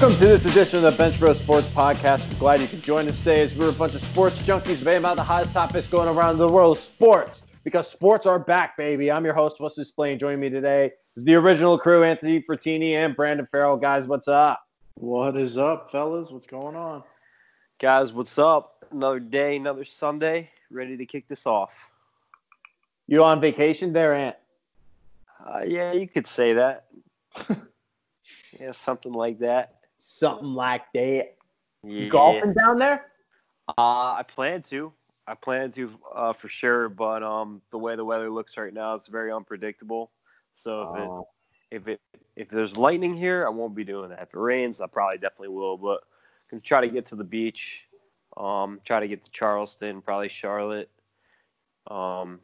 Welcome to this edition of the Bench Bros Sports Podcast. We're glad you could join us today as we're a bunch of sports junkies debating about the hottest topics going around the world of sports because sports are back, baby. I'm your host, Wesley Splain. Joining me today is the original crew, Anthony Fertini and Brandon Farrell. Guys, what's up? What is up, fellas? What's going on? Guys, what's up? Another day, another Sunday. Ready to kick this off. You on vacation there, Ant? Uh, yeah, you could say that. yeah, something like that. Something like that. Yeah. Golfing down there? Uh, I plan to. I plan to uh, for sure, but um, the way the weather looks right now, it's very unpredictable. So if Oh. it if it if there's lightning here, I won't be doing that. If it rains, I probably definitely will. But gonna try to get to the beach. Um, try to get to Charleston, probably Charlotte. Um,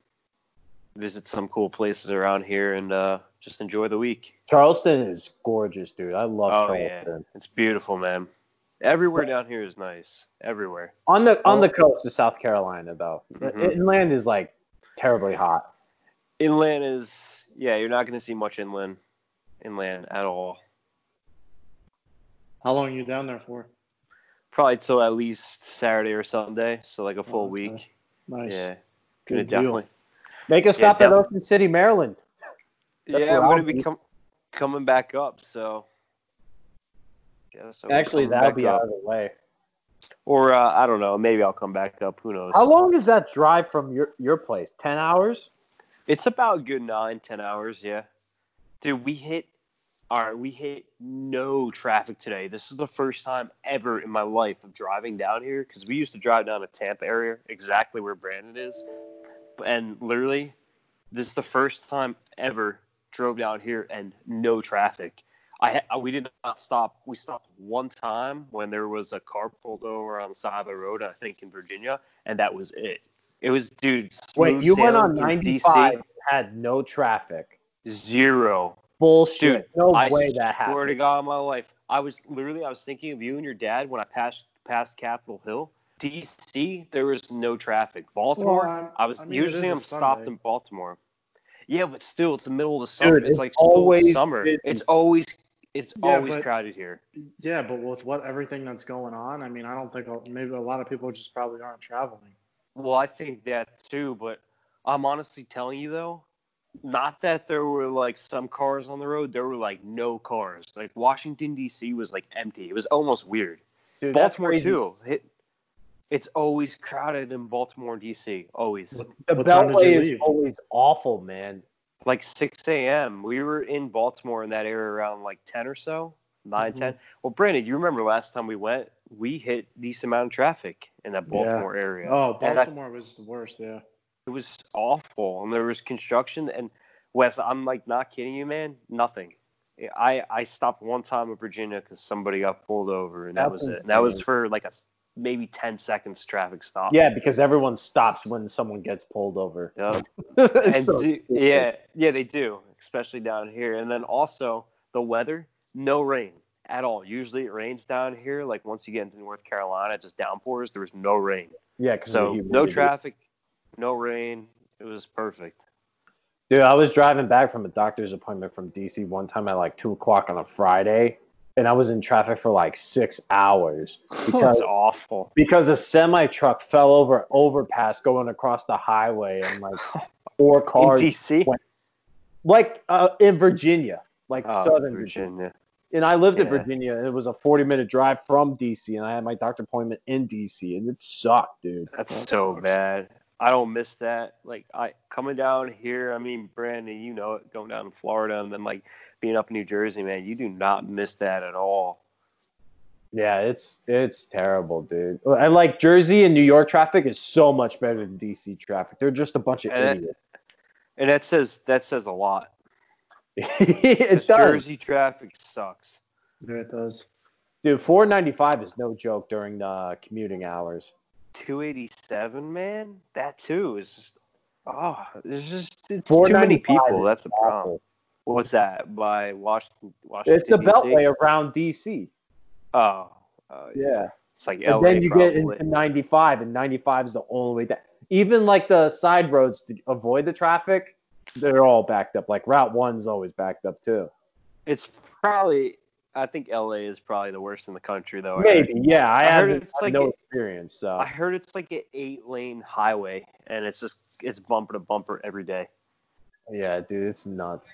visit some cool places around here and uh, just enjoy the week. Charleston is gorgeous, dude. I love Oh yeah, Charleston. it's beautiful, man. Everywhere down here is nice. Everywhere. On the on Oh. the coast of South Carolina, though, Mhm. inland is like terribly hot. Inland is yeah, you're not gonna see much inland, inland at all. How long are you down there for? Probably till at least Saturday or Sunday, so like a full Okay. week. Nice. Yeah, Good gonna deal. definitely. Make a Yeah, stop at def- Ocean City, Maryland. That's yeah, I'm I'll gonna be com- coming back up. So yeah, so Actually, that'll be up. out of the way. Or uh, I don't know. Maybe I'll come back up. Who knows? How long is that drive from your your place? Ten hours? It's about a good nine, ten hours. Yeah, dude, we hit. All right, we hit no traffic today. This is the first time ever in my life of driving down here because we used to drive down to Tampa area, exactly where Brandon is, and literally, this is the first time ever drove down here and no traffic. I ha- we did not stop. We stopped one time when there was a car pulled over on the side of the road, I think in Virginia, and that was it. It was dude. Wait, you went on through ninety DC. had no traffic. Zero. Bullshit. Dude, no I way that happened. swear to happened. God, in my life, I was literally I was thinking of you and your dad when I passed past Capitol Hill. DC, there was no traffic. Baltimore, Well, I'm- was I mean, usually is a I'm stopped in Baltimore. Yeah, but still, it's the middle of the summer. Dude, it's it's like always summer. It's always it's Yeah, always but- crowded here. Yeah, but with what everything that's going on, I mean, I don't think maybe a lot of people just probably aren't traveling. Well, I think that too, but I'm honestly telling you though, not that there were like some cars on the road, there were like no cars. Like Washington D.C. was like empty. It was almost weird. Dude, Baltimore too. It, it's always crowded in Baltimore and DC. Always. The What time did you Beltway is leave? always awful, man. Like 6 a.m. We were in Baltimore in that area around like 10 or so, 9, Mhm. 10. Well, Brandon, you remember last time we went, we hit decent amount of traffic in that Yeah. Baltimore area. Oh, And I- Baltimore was the worst. Yeah. It was awful, and there was construction. And Wes, I'm like not kidding you, man. Nothing. I I stopped one time in Virginia because somebody got pulled over, and that That's was it. And that was for like a maybe 10 seconds traffic stop. Yeah, because everyone stops when someone gets pulled over. Yep. And so do- yeah, yeah, they do, especially down here. And then also the weather, no rain at all. Usually it rains down here. Like once you get into North Carolina, it just downpours. There was no rain, Yeah, so no traffic, no rain. It was perfect. Dude, I was driving back from a doctor's appointment from DC one time at like two o'clock on a Friday, and I was in traffic for like six hours because It's awful. because a semi truck fell over an overpass going across the highway, and like four In cars, DC, went- like uh, in Virginia, like oh, southern Virginia. Virginia. And I lived in Virginia, and it was a forty-minute drive from DC, and I had my doctor appointment in DC, and it sucked, dude. That's That so sucks. bad. I don't miss that. Like I coming down here. I mean, Brandon, you know it. Going down to Florida and then like being up in New Jersey, man, you do not miss that at all. Yeah, it's it's terrible, dude. I like Jersey and New York traffic is so much better than DC traffic. They're just a bunch of And it- idiots. And that says that says a lot. it 'Cause does. Jersey traffic sucks. Yeah, it does. Dude, 495 is no joke during the commuting hours. 287, man. That too is just oh, there's just it's too many people. That's the problem. What's that by Washington? Washington It's the DC? beltway around DC. Oh, oh, Yeah. It's like LA. then you probably. get into 95, and 95 is the only way that even like the side roads to avoid the traffic, they're all backed up. Like Route One's always backed up too. It's probably I think LA is probably the worst in the country, though. Maybe, yeah. I, I heard it's like no it- experience, so I heard it's like an eight lane highway, and it's just it's bumper to bumper every day. yeah, dude, it's nuts.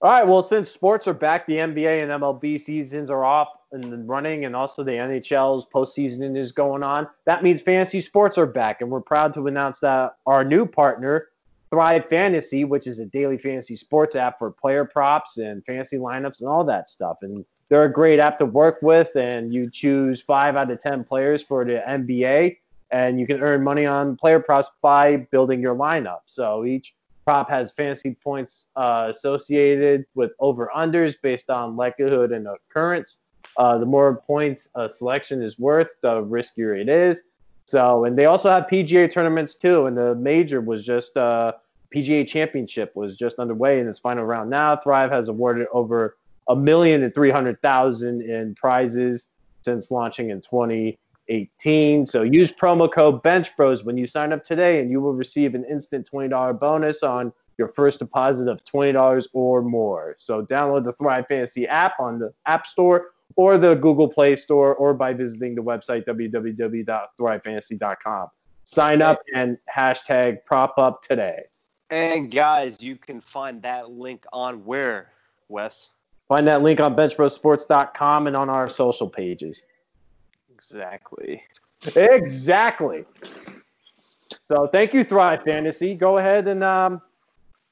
All right, well, since sports are back, the NBA and MLB seasons are off and running, and also the NHL's postseason is going on. That means fantasy sports are back, and we're proud to announce that our new partner, Thrive Fantasy, which is a daily fantasy sports app for player props and fantasy lineups and all that stuff. And they're a great app to work with, and you choose five out of 10 players for the NBA, and you can earn money on player props by building your lineup. So each prop has fantasy points uh, associated with over unders based on likelihood and occurrence. Uh, the more points a selection is worth, the riskier it is. So, and they also have PGA tournaments too. And the major was just uh, PGA Championship was just underway in its final round now. Thrive has awarded over a million and three hundred thousand in prizes since launching in 2018. So use promo code BenchBros when you sign up today, and you will receive an instant $20 bonus on your first deposit of $20 or more. So download the Thrive Fantasy app on the App Store or the Google Play Store or by visiting the website www.thrivefantasy.com. Sign up and hashtag prop up today. And guys, you can find that link on where, Wes? Find that link on benchbrosports.com and on our social pages. Exactly. Exactly. So thank you, Thrive Fantasy. Go ahead and um,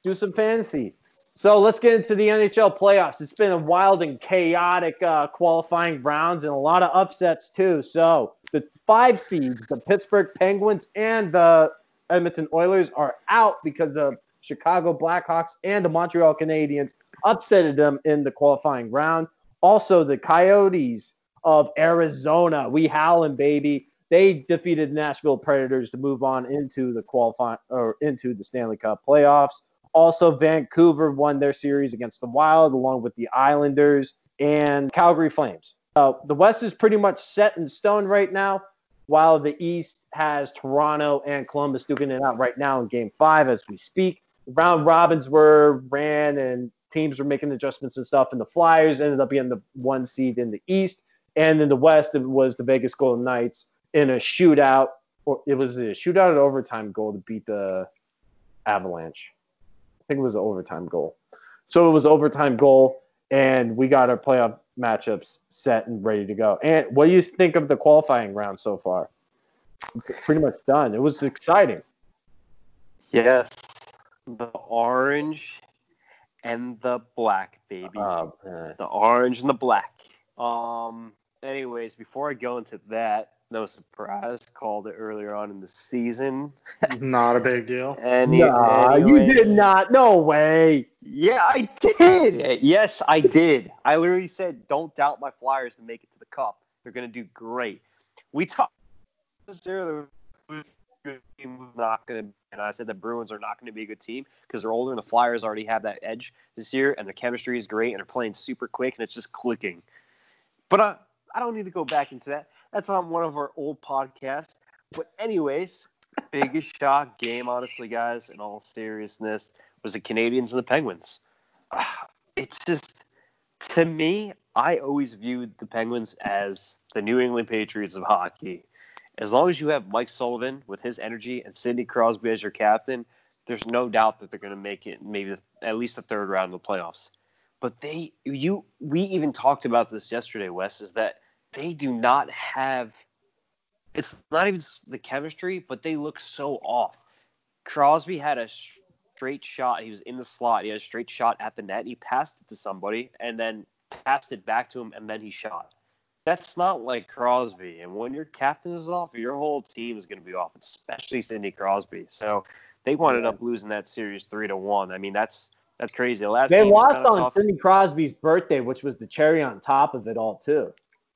do some fantasy. So let's get into the NHL playoffs. It's been a wild and chaotic uh, qualifying rounds and a lot of upsets too. So the five seeds, the Pittsburgh Penguins and the Edmonton Oilers, are out because the Chicago Blackhawks and the Montreal Canadiens upsetted them in the qualifying round. Also, the Coyotes of Arizona, we howling baby. They defeated Nashville Predators to move on into the qualifying or into the Stanley Cup playoffs. Also, Vancouver won their series against the Wild, along with the Islanders and Calgary Flames. Uh, the West is pretty much set in stone right now, while the East has Toronto and Columbus duking it out right now in Game Five as we speak. Round robins were ran and teams were making adjustments and stuff, and the Flyers ended up being the one seed in the East, and in the West it was the Vegas Golden Knights in a shootout, or it was a shootout at overtime goal to beat the Avalanche. I think it was an overtime goal. So it was overtime goal, and we got our playoff matchups set and ready to go. And what do you think of the qualifying round so far? Pretty much done. It was exciting. Yes, the orange and the black, baby. Uh, the orange and the black. Um. Anyways, before I go into that, no surprise, called it earlier on in the season. Not a big deal. Any, nah, you did not. No way. Yeah, I did. Yes, I did. I literally said, "Don't doubt my Flyers to make it to the Cup. They're going to do great." We talked this earlier. Good team was not going to, and I said the Bruins are not going to be a good team because they're older and the Flyers already have that edge this year, and their chemistry is great, and they're playing super quick, and it's just clicking. But I, I don't need to go back into that. That's on one of our old podcasts. But anyways, biggest shock game, honestly, guys. In all seriousness, was the Canadiens and the Penguins. It's just to me, I always viewed the Penguins as the New England Patriots of hockey. As long as you have Mike Sullivan with his energy and Sidney Crosby as your captain, there's no doubt that they're going to make it maybe at least the third round of the playoffs. But they, you, we even talked about this yesterday, Wes, is that they do not have. It's not even the chemistry, but they look so off. Crosby had a straight shot. He was in the slot. He had a straight shot at the net. He passed it to somebody and then passed it back to him, and then he shot. That's not like Crosby. And when your captain is off, your whole team is going to be off, especially Sidney Crosby. So they wound up losing that series three to one. I mean, that's that's crazy. The last They lost on tough. Sidney Crosby's birthday, which was the cherry on top of it all, too.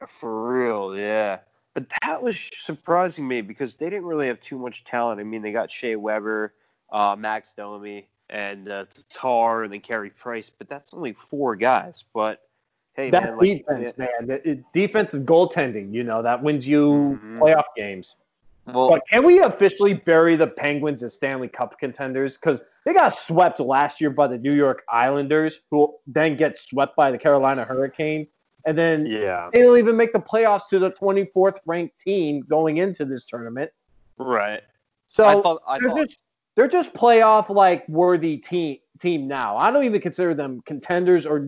For real, yeah. But that was surprising me because they didn't really have too much talent. I mean, they got Shea Weber, uh, Max Domi, and uh, Tatar, and then Carey Price, but that's only four guys. But hey, that man, like, defense, man. That- it- defense is goaltending, you know, that wins you Mhm. playoff games. well, But can we officially bury the Penguins as Stanley Cup contenders? Because they got swept last year by the New York Islanders, who then get swept by the Carolina Hurricanes. and then Yeah. they don't even make the playoffs to the 24th ranked team going into this tournament. Right. So I thought. I they're thought. just they're just playoff like worthy team team now. I don't even consider them contenders or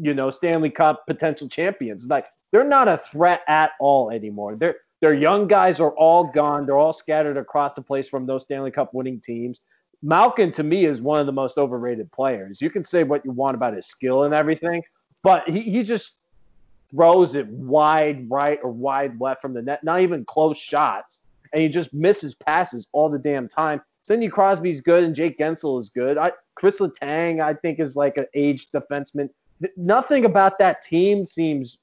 you know Stanley Cup potential champions. Like they're not a threat at all anymore. They're their young guys are all gone. They're all scattered across the place from those Stanley Cup winning teams. Malkin to me is one of the most overrated players. You can say what you want about his skill and everything, but he, he just throws it wide right or wide left from the net, not even close shots. And he just misses passes all the damn time. Sidney Crosby's good and Jake Guentzel is good. I Chris Letang, I think, is like an aged defenseman. Th- nothing about that team seems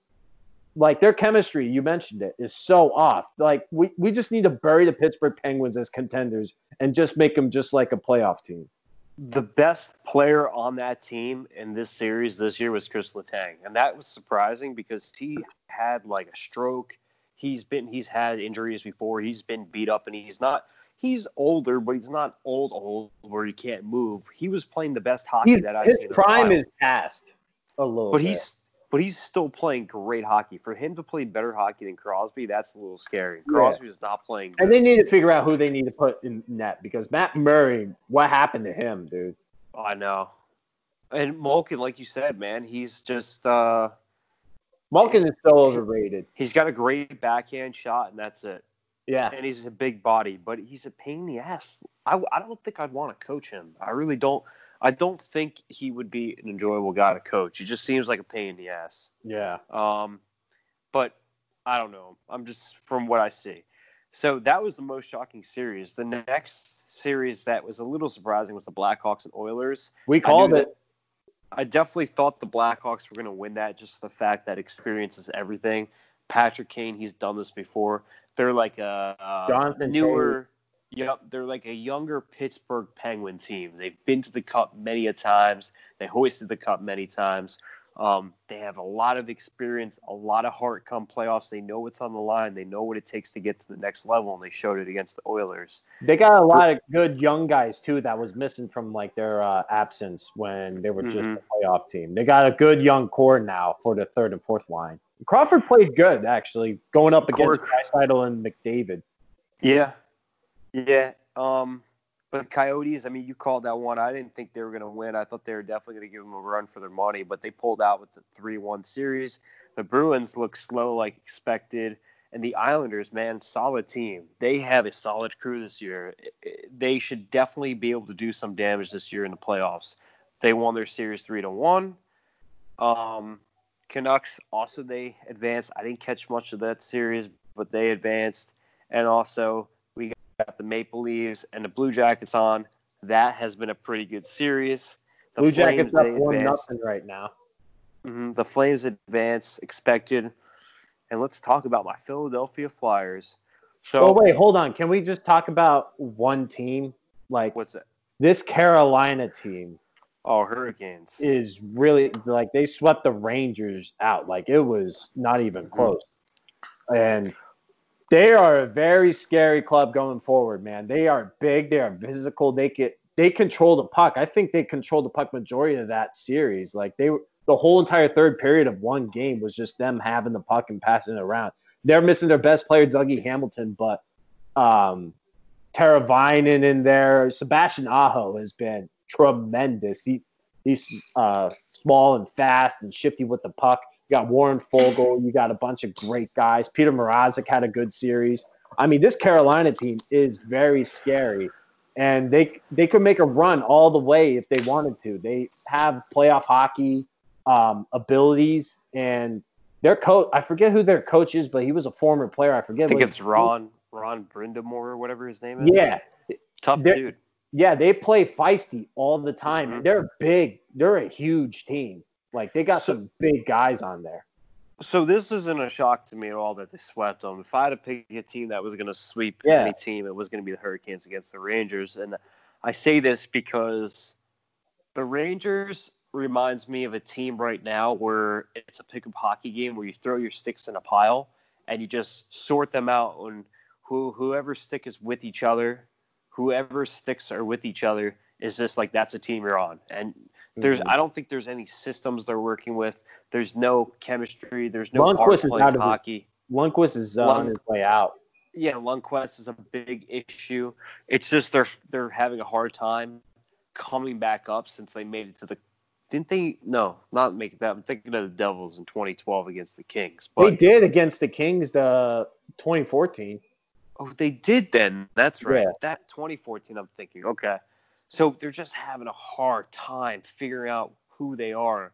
like their chemistry, you mentioned it, is so off. Like we, we just need to bury the Pittsburgh Penguins as contenders and just make them just like a playoff team. the best player on that team in this series this year was Chris Letang, and that was surprising because he had like a stroke. He's been he's had injuries before. He's been beat up, and he's not. He's older, but he's not old old where he can't move. He was playing the best hockey He's, that I've his seen. a prime is past a little but bit. he's but he's still playing great hockey. For him to play better hockey than Crosby, that's a little scary. Yeah. Crosby is not playing. and they need to figure out who they need to put in net because Matt Murray, what happened to him, dude? I know. And Malkin, like you said, man, he's just uh Malkin is so overrated. he's got a great backhand shot, and that's it. Yeah. and he's a big body, but he's a pain in the ass. I, I don't think I'd want to coach him. I really don't. I don't think he would be an enjoyable guy to coach. He just seems like a pain in the ass. Yeah. Um, but I don't know. I'm just from what I see. So that was the most shocking series. The next series that was a little surprising was the Blackhawks and Oilers. We called knew it. I definitely thought the Blackhawks were going to win that. Just the fact that experience is everything. Patrick Kane, he's done this before. They're like a, a Jonathan newer. Yep, they're like a younger Pittsburgh Penguin team. They've been to the Cup many a times. They hoisted the Cup many times. Um, they have a lot of experience, a lot of heart come playoffs. They know what's on the line. They know what it takes to get to the next level, and they showed it against the Oilers. They got a lot of good young guys too that was missing from like their uh, absence when they were just Mhm. a playoff team. They got a good young core now for the third and fourth line. Crawford played good actually, going up against Core- and McDavid. Yeah, yeah. Um, but Coyotes, I mean, you called that one. I didn't think they were going to win. I thought they were definitely going to give them a run for their money, but they pulled out with the three-one series. The Bruins look slow, like expected, and the Islanders, man, solid team. They have a solid crew this year. They should definitely be able to do some damage this year in the playoffs. They won their series three to one. Um, Canucks also they advanced. I didn't catch much of that series, but they advanced, and also got the Maple Leaves and the Blue Jackets on. That has been a pretty good series. The Blue Jackets Flames, up one nothing right now. Mhm, The Flames advance expected, and let's talk about my Philadelphia Flyers. So oh wait, hold on. Can we just talk about one team? Like what's it? this Carolina team Oh, Hurricanes. is really like they swept the Rangers out. Like it was not even Mhm. close. And they are a very scary club going forward, man. They are big, they are physical, they get they control the puck. I think they controlled the puck majority of that series. Like they the whole entire third period of one game was just them having the puck and passing it around. They're missing their best player, Dougie Hamilton, but um Teravainen in there. Sebastian Aho has been tremendous. He he's uh, small and fast and shifty with the puck. You got Warren Foegele. You got a bunch of great guys. Petr Mrazek had a good series. I mean, this Carolina team is very scary, and they they could make a run all the way if they wanted to. They have playoff hockey um, abilities, and their coach. I forget who their coach is, but he was a former player. I forget. I think it's Ron Ron Brind'Amour or whatever his name is. Yeah, tough they're- dude. yeah, they play feisty all the time, and they're big. They're a huge team. Like they got So- some big guys on there. So this isn't a shock to me at all that they swept them. If I had to pick a team that was going to sweep Yeah. any team, it was going to be the Hurricanes against the Rangers. And I say this because the Rangers reminds me of a team right now where it's a pickup hockey game where you throw your sticks in a pile and you just sort them out and who whoever stick is with each other, whoever sticks are with each other is just like that's a team you're on. And There's Mhm. I don't think there's any systems they're working with. There's no chemistry. There's no Lundqvist heart is playing out of hockey. Lundqvist is uh, Lund- on his way out. Yeah, Lundqvist is a big issue. It's just they're they're having a hard time coming back up since they made it to the. Didn't they? No, not make it that. I'm thinking of the Devils in 2012 against the Kings. But they did against the Kings the 2014. oh, they did then. That's right. Yeah. That 2014. I'm thinking. Okay, so they're just having a hard time figuring out who they are,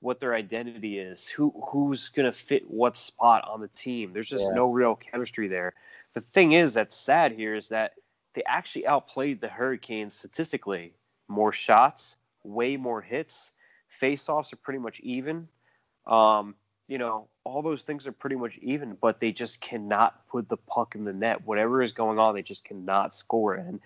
what their identity is, who who's gonna fit what spot on the team. There's just Yeah. no real chemistry there. The thing is that's sad here is that they actually outplayed the Hurricanes statistically. More shots, way more hits. Face-offs are pretty much even. Um, you know, all those things are pretty much even, but they just cannot put the puck in the net. Whatever is going on, they just cannot score. And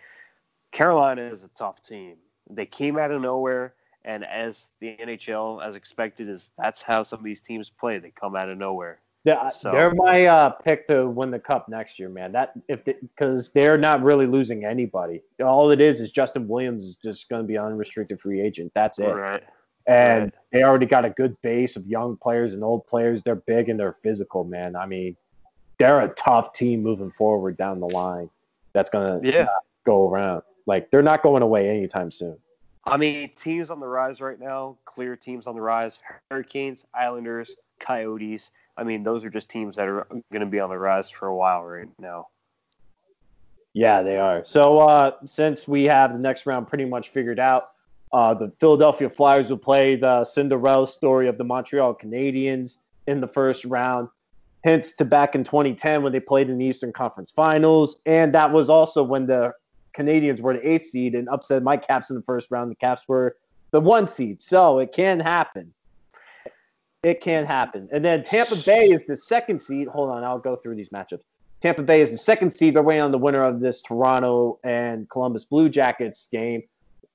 Carolina is a tough team. They came out of nowhere, and as the NHL, as expected, is that's how some of these teams play. They come out of nowhere. They're, So- they're my uh, pick to win the cup next year, man. That if because they're not really losing anybody. All it is is Justin Williams is just going to be unrestricted free agent. That's it. Right. And Right. they already got a good base of young players and old players. They're big and they're physical, man. I mean, they're a tough team moving forward down the line. That's going to Yeah. go around. Like they're not going away anytime soon. I mean, teams on the rise right now, clear teams on the rise Hurricanes, Islanders, Coyotes. I mean, those are just teams that are going to be on the rise for a while right now. Yeah, they are. So uh, since we have the next round pretty much figured out, uh, the Philadelphia Flyers will play the Cinderella story of the Montreal Canadiens in the first round. Hints to back in 2010 when they played in the Eastern Conference Finals, and that was also when the Canadiens were the eighth seed and upset my Caps in the first round. The Caps were the one seed, so it can happen. It can happen. And then Tampa Bay is the second seed. Hold on, I'll go through these matchups. Tampa Bay is the second seed. They're waiting on the winner of this Toronto and Columbus Blue Jackets game.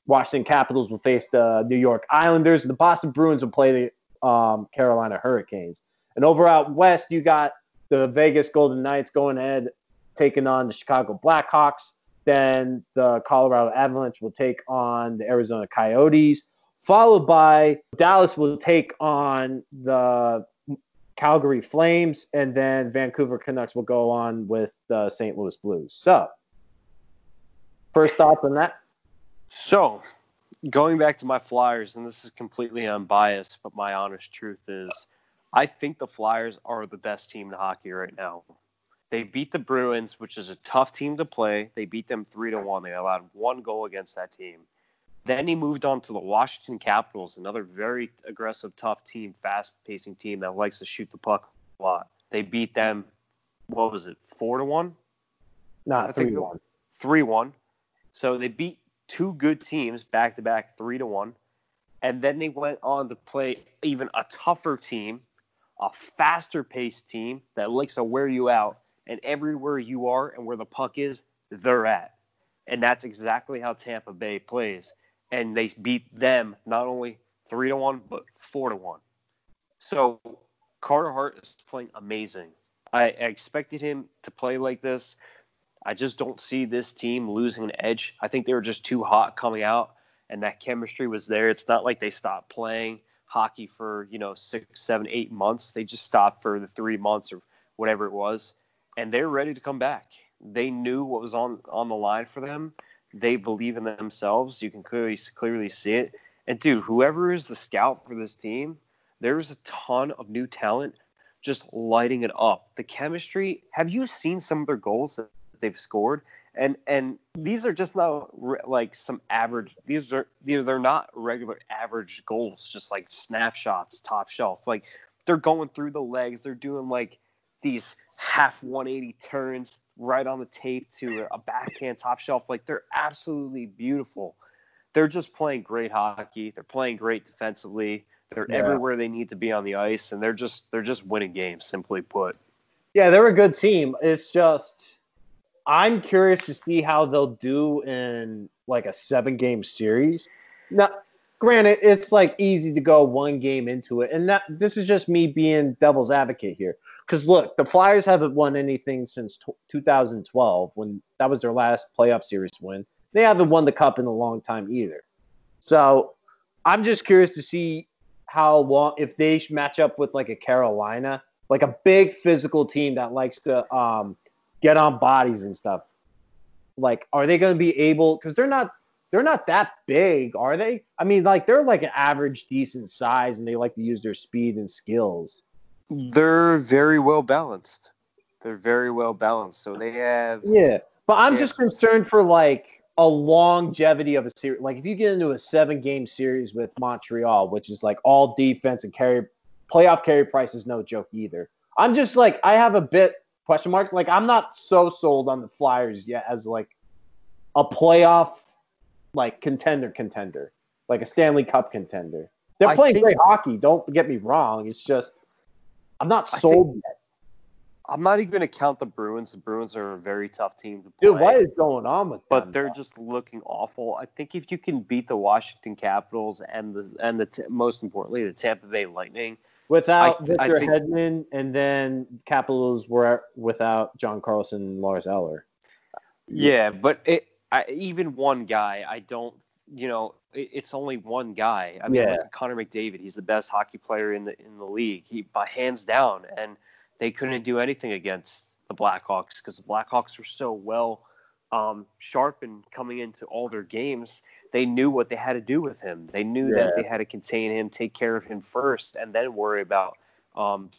Washington Capitals will face the New York Islanders. The Boston Bruins will play the um, Carolina Hurricanes. And over out west, you got the Vegas Golden Knights going ahead, taking on the Chicago Blackhawks. Then the Colorado Avalanche will take on the Arizona Coyotes, followed by Dallas will take on the Calgary Flames, and then Vancouver Canucks will go on with the St. Louis Blues. So, first thoughts on that? So, going back to my Flyers, and this is completely unbiased, but my honest truth is I think the Flyers are the best team in hockey right now. They beat the Bruins, which is a tough team to play. They beat them 3 to 1. They allowed one goal against that team. Then he moved on to the Washington Capitals, another very aggressive, tough team, fast pacing team that likes to shoot the puck a lot. They beat them, what was it, 4 to 1? I Not think 3 1. three one. So they beat two good teams back to back, three to one, and then they went on to play even a tougher team, a faster paced team that likes to wear you out, and everywhere you are and where the puck is, they're at, and that's exactly how Tampa Bay plays, and they beat them not only three to one but four to one. So Carter Hart is playing amazing. I expected him to play like this. I just don't see this team losing an edge. I think they were just too hot coming out, and that chemistry was there. It's not like they stopped playing hockey for you know six, seven, eight months. They just stopped for the three months or whatever it was, and they're ready to come back. They knew what was on on the line for them. They believe in themselves. You can clearly clearly see it. And dude, whoever is the scout for this team, there's a ton of new talent just lighting it up. The chemistry. Have you seen some of their goals that they've scored? And and these are just not like some average. These are these they're not regular average goals. Just like snapshots, top shelf. Like they're going through the legs. They're doing like these half 180 turns right on the tape to a backhand top shelf. Like they're absolutely beautiful. They're just playing great hockey. They're playing great defensively. They're Yeah. everywhere they need to be on the ice, and they're just they're just winning games. Simply put. Yeah, they're a good team. It's just I'm curious to see how they'll do in like a seven game series. Now, granted, it's like easy to go one game into it, and that this is just me being devil's advocate here. Because look, the Flyers haven't won anything since t- 2012 when that was their last playoff series win. They haven't won the cup in a long time either. So I'm just curious to see how long if they match up with like a Carolina, like a big physical team that likes to um, get on bodies and stuff. Like, are they going to be able? Because they're not they're not that big, are they? I mean, like they're like an average, decent size, and they like to use their speed and skills. They're very well balanced. They're very well balanced. So they have Yeah, but I'm just concerned for like a longevity of a series. Like if you get into a seven game series with Montreal, which is like all defense and carry playoff Carey Price is no joke either. I'm just like I have a bit question marks. Like I'm not so sold on the Flyers yet as like a playoff like contender contender, like a Stanley Cup contender. They're playing think- great hockey. Don't get me wrong. It's just I'm not sold yet. I'm not even gonna count the Bruins. The Bruins are a very tough team to play. Dude, what is going on with them? but they're just looking awful. I think if you can beat the Washington Capitals and the and the most importantly the Tampa Bay Lightning, Without I- I Victor think- Hedman, and then Capitals were without John Carlson and Lars Eller. yeah, but it, I, even one guy, I don't, you know, it, it's only one guy. I mean, Yeah. at Connor McDavid, he's the best hockey player in the in the league, he by hands down, and they couldn't do anything against the Blackhawks because the Blackhawks were so well um, sharpened coming into all their games. They knew what they had to do with him. They knew Yeah. that they had to contain him, take care of him first, and then worry about um,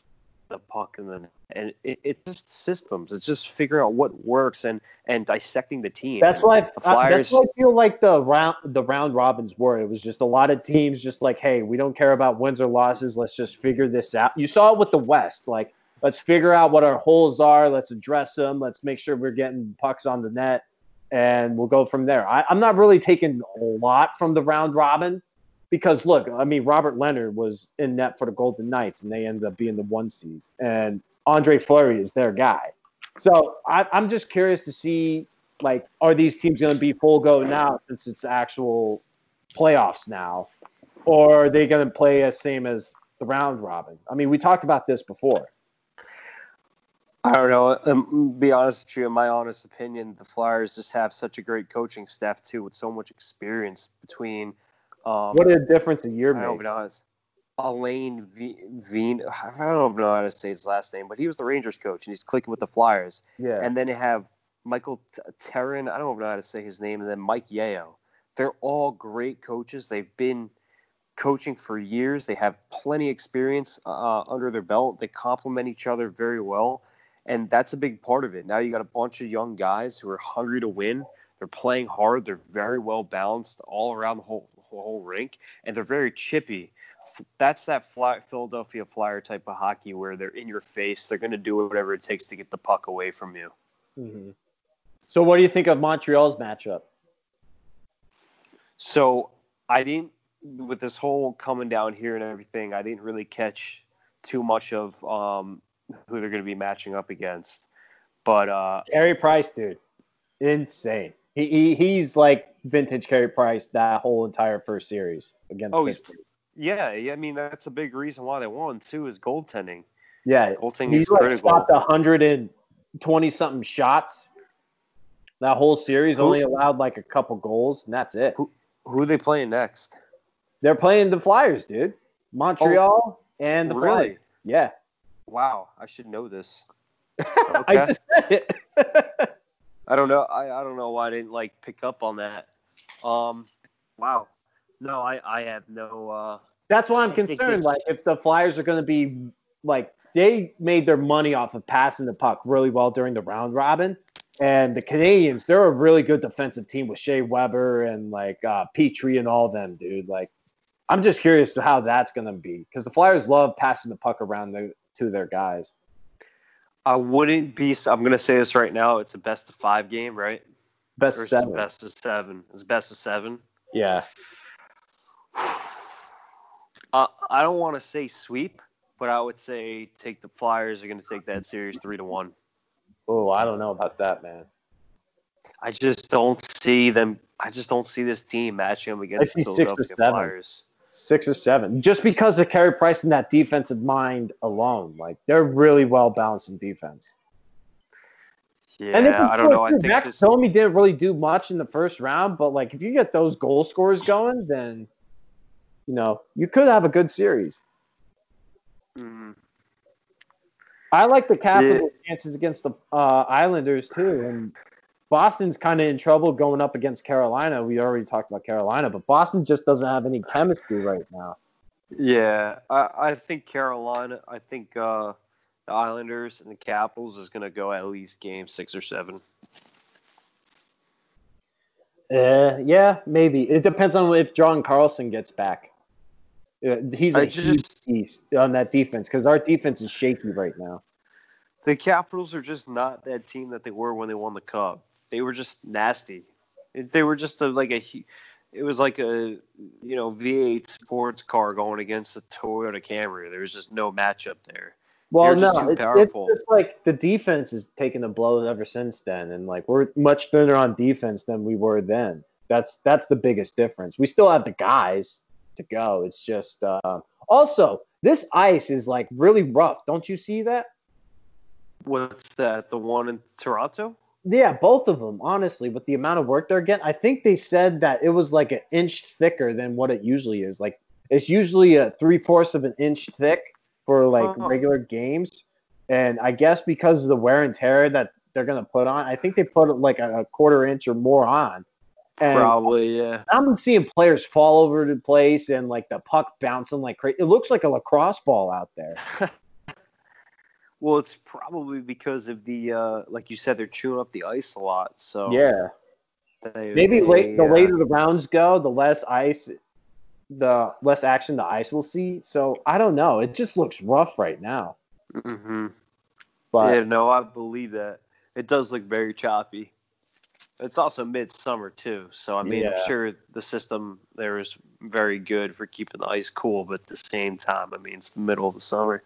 the puck and then and it, it's just systems. It's just figuring out what works and and dissecting the team. That's why I, Flyers. that's why I feel like the round the round robins were. It was just a lot of teams just like, hey, we don't care about wins or losses. Let's just figure this out. You saw it with the West. Like, let's figure out what our holes are. Let's address them. Let's make sure we're getting pucks on the net, and we'll go from there. I, I'm not really taking a lot from the round robin because look, I mean, Robert Leonard was in net for the Golden Knights, and they ended up being the one seed, and Andre Fleury is their guy. So I, I'm just curious to see, like, are these teams going to be full go now since it's actual playoffs now, or are they going to play as same as the round robin? I mean, we talked about this before. I don't know. Um, be honest with you, in my honest opinion, the Flyers just have such a great coaching staff too, with so much experience between. Um, What a difference a year I don't know. V- Veen. I don't know how to say his last name, but he was the Rangers coach, and he's clicking with the Flyers. Yeah, And then they have Michael T- Terran. I don't know how to say his name, and then Mike Yeo. They're all great coaches. They've been coaching for years. They have plenty of experience uh, under their belt. They complement each other very well, and that's a big part of it. Now you got a bunch of young guys who are hungry to win. They're playing hard. They're very well balanced all around the whole whole rink, and they're very chippy. That's that fly, Philadelphia Flyer type of hockey where they're in your face. They're going to do whatever it takes to get the puck away from you. Mhm. So, what do you think of Montreal's matchup? So I didn't, with this whole coming down here and everything, I didn't really catch too much of um, who they're going to be matching up against. But uh, Carey Price, dude, insane. He, he he's like vintage Carey Price that whole entire first series against Oh, Pittsburgh. yeah, yeah, I mean that's a big reason why they won too is goaltending. Yeah, Goaltending he's like critical. stopped hundred and twenty something shots. That whole series Who- only allowed like a couple goals, and that's it. Who- Who are they playing next? They're playing the Flyers, dude. Montreal oh, and the Oh, really? Flyers. Yeah, Wow, I should know this. I just said it. I don't know. I, I don't know why I didn't like pick up on that. Um, wow. No, I I have no. Uh, That's why I'm concerned. Like, if the Flyers are going to be like they made their money off of passing the puck really well during the round robin, and the Canadiens, they're a really good defensive team with Shea Weber and like uh, Petry and all them, dude. Like, I'm just curious to how that's going to be because the Flyers love passing the puck around the, to their guys. I wouldn't be. I'm gonna say this right now. It's a best of five game, right? Best it's seven, best of seven. It's best of seven. yeah. Uh, I don't want to say sweep, but I would say take the Flyers are going to take that series three to one. Oh, I don't know about that, man. I just don't see them. I just don't see this team matching them against see the six or Philadelphia seven. Flyers. Six or seven, just because of Carey Price and that defensive mind alone. Like, they're really well balanced in defense. Yeah, And I don't know. I think Max this, Domi didn't really do much in the first round, but like if you get those goal scorers going, then you know, you could have a good series. Mhm. I like the Capitals' chances against the uh, Islanders too, and Boston's kind of in trouble going up against Carolina. We already talked about Carolina, but Boston just doesn't have any chemistry right now. Yeah, I, I think Carolina. I think uh, the Islanders and the Capitals is going to go at least game six or seven. Uh, yeah, maybe it depends on if John Carlson gets back. Uh, he's a huge just- piece on that defense because our defense is shaky right now. The Capitals are just not that team that they were when they won the Cup. They were just nasty. They were just a, like a. It was like a you know V8 sports car going against a Toyota Camry. There was just no matchup there. Well, They're no, too it- it's just like the defense has taken a blow ever since then, and like we're much thinner on defense than we were then. That's that's the biggest difference. We still have the guys to go. It's just uh, also this ice is like really rough. Don't you see that? What's that? The one in Toronto? Yeah, both of them. Honestly, with the amount of work they're getting, I think they said that it was like an inch thicker than what it usually is. Like it's usually a three fourths of an inch thick for like Oh. regular games, and I guess because of the wear and tear that they're gonna put on, I think they put like a, a quarter inch or more on. And Probably, yeah. I'm seeing players fall over the place and like the puck bouncing like crazy. It looks like a lacrosse ball out there. Well, it's probably because of the uh, like you said, they're chewing up the ice a lot. So Yeah. they- Maybe they, late, the uh, later the rounds go, the less ice, the less action the ice will see. So I don't know. It just looks rough right now. Mm-hmm. But yeah, no, I believe that. It does look very choppy. It's also midsummer too, so I mean, Yeah. I'm sure the system there is very good for keeping the ice cool, but at the same time, I mean, it's the middle of the summer.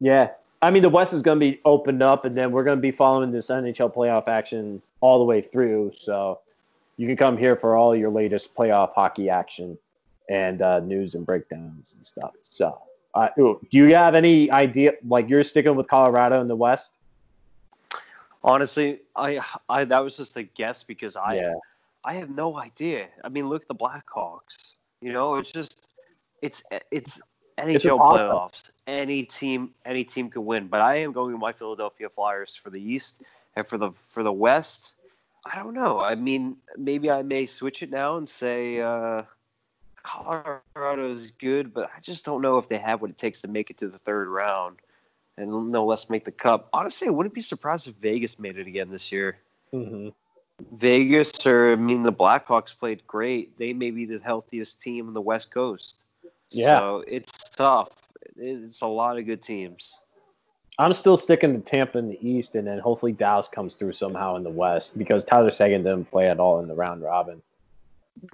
yeah, I mean the West is going to be opened up, and then we're going to be following this NHL playoff action all the way through. So you can come here for all your latest playoff hockey action and uh, news and breakdowns and stuff. So, uh, do you have any idea? Like you're sticking with Colorado in the West? Honestly, I, I that was just a guess because I, yeah, I have no idea. I mean, look at the Blackhawks. You know, it's just it's it's NHL awesome. playoffs. Any team any team can win. But I am going with my Philadelphia Flyers for the East and for the for the West. I don't know. I mean, maybe I may switch it now and say uh, Colorado is good, but I just don't know if they have what it takes to make it to the third round and no less make the cup. Honestly, I wouldn't be surprised if Vegas made it again this year. hmm Vegas, or I mean, the Blackhawks played great. They may be the healthiest team on the West Coast. Yeah. So it's tough. It's a lot of good teams. I'm still sticking to Tampa in the East, and then hopefully Dallas comes through somehow in the West because Tyler Seguin didn't play at all in the round robin.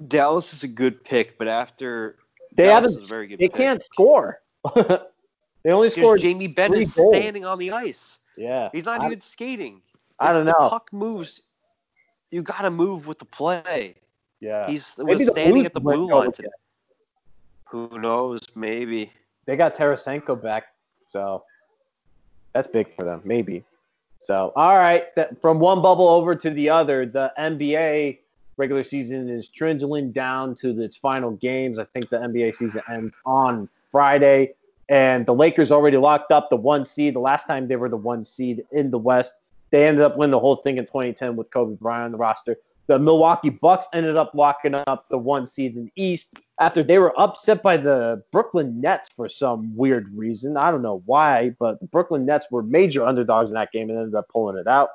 Dallas is a good pick, but after They Dallas haven't. is a very good They pick. can't score. they only scored. Jamie Benn is goals. standing on the ice. yeah, He's not I- even skating. I don't If know. The puck moves. You got to move with the play. Yeah, He's was standing at the blue line today. Who knows? Maybe. they got Tarasenko back, so that's big for them. Maybe. So, all right, that, from one bubble over to the other, the NBA regular season is trundling down to its final games. I think the NBA season ends on Friday, and the Lakers already locked up the one seed. The last time they were the one seed in the West, they ended up winning the whole thing in 2010 with Kobe Bryant on the roster. The Milwaukee Bucks ended up locking up the one seed in the East after they were upset by the Brooklyn Nets for some weird reason. I don't know why, but the Brooklyn Nets were major underdogs in that game and ended up pulling it out.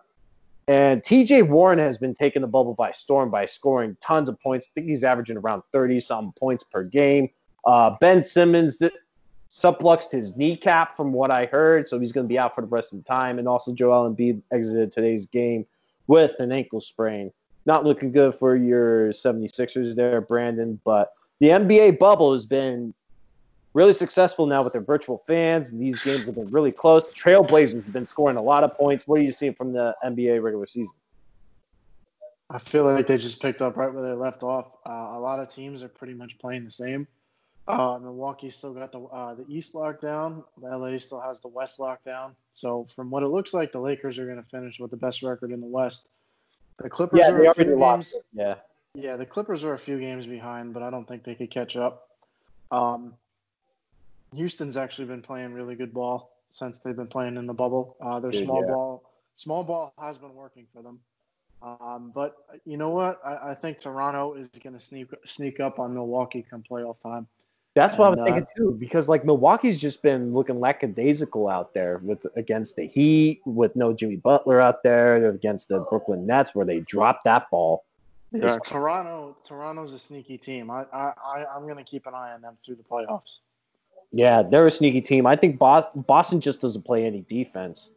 And TJ Warren has been taking the bubble by storm by scoring tons of points. I think he's averaging around 30 something points per game. Uh, ben Simmons th- subluxed his kneecap from what I heard, so he's going to be out for the rest of the time. And also, Joel Embiid exited today's game with an ankle sprain. Not looking good for your 76ers there, Brandon, but the NBA bubble has been really successful now with their virtual fans, and these games have been really close. Trailblazers have been scoring a lot of points. What are you seeing from the NBA regular season? I feel like they just picked up right where they left off. Uh, a lot of teams are pretty much playing the same. Uh, Milwaukee still got the uh, the East lockdown. LA still has the West lockdown. So from what it looks like, the Lakers are going to finish with the best record in the West. The Clippers Yeah, are they a few games. Yeah. Yeah, the Clippers are a few games behind, but I don't think they could catch up. Um, Houston's actually been playing really good ball since they've been playing in the bubble. Uh, their small yeah. ball, small ball has been working for them. Um, but you know what? I, I think Toronto is going to sneak sneak up on Milwaukee come playoff time. That's what I was And, uh, thinking too, because like Milwaukee's just been looking lackadaisical out there with against the Heat, with no Jimmy Butler out there, against the Brooklyn Nets where they dropped that ball. Yeah, Toronto. Toronto's a sneaky team. I, I, I'm going to keep an eye on them through the playoffs. Yeah, they're a sneaky team. I think Boston, Boston just doesn't play any defense.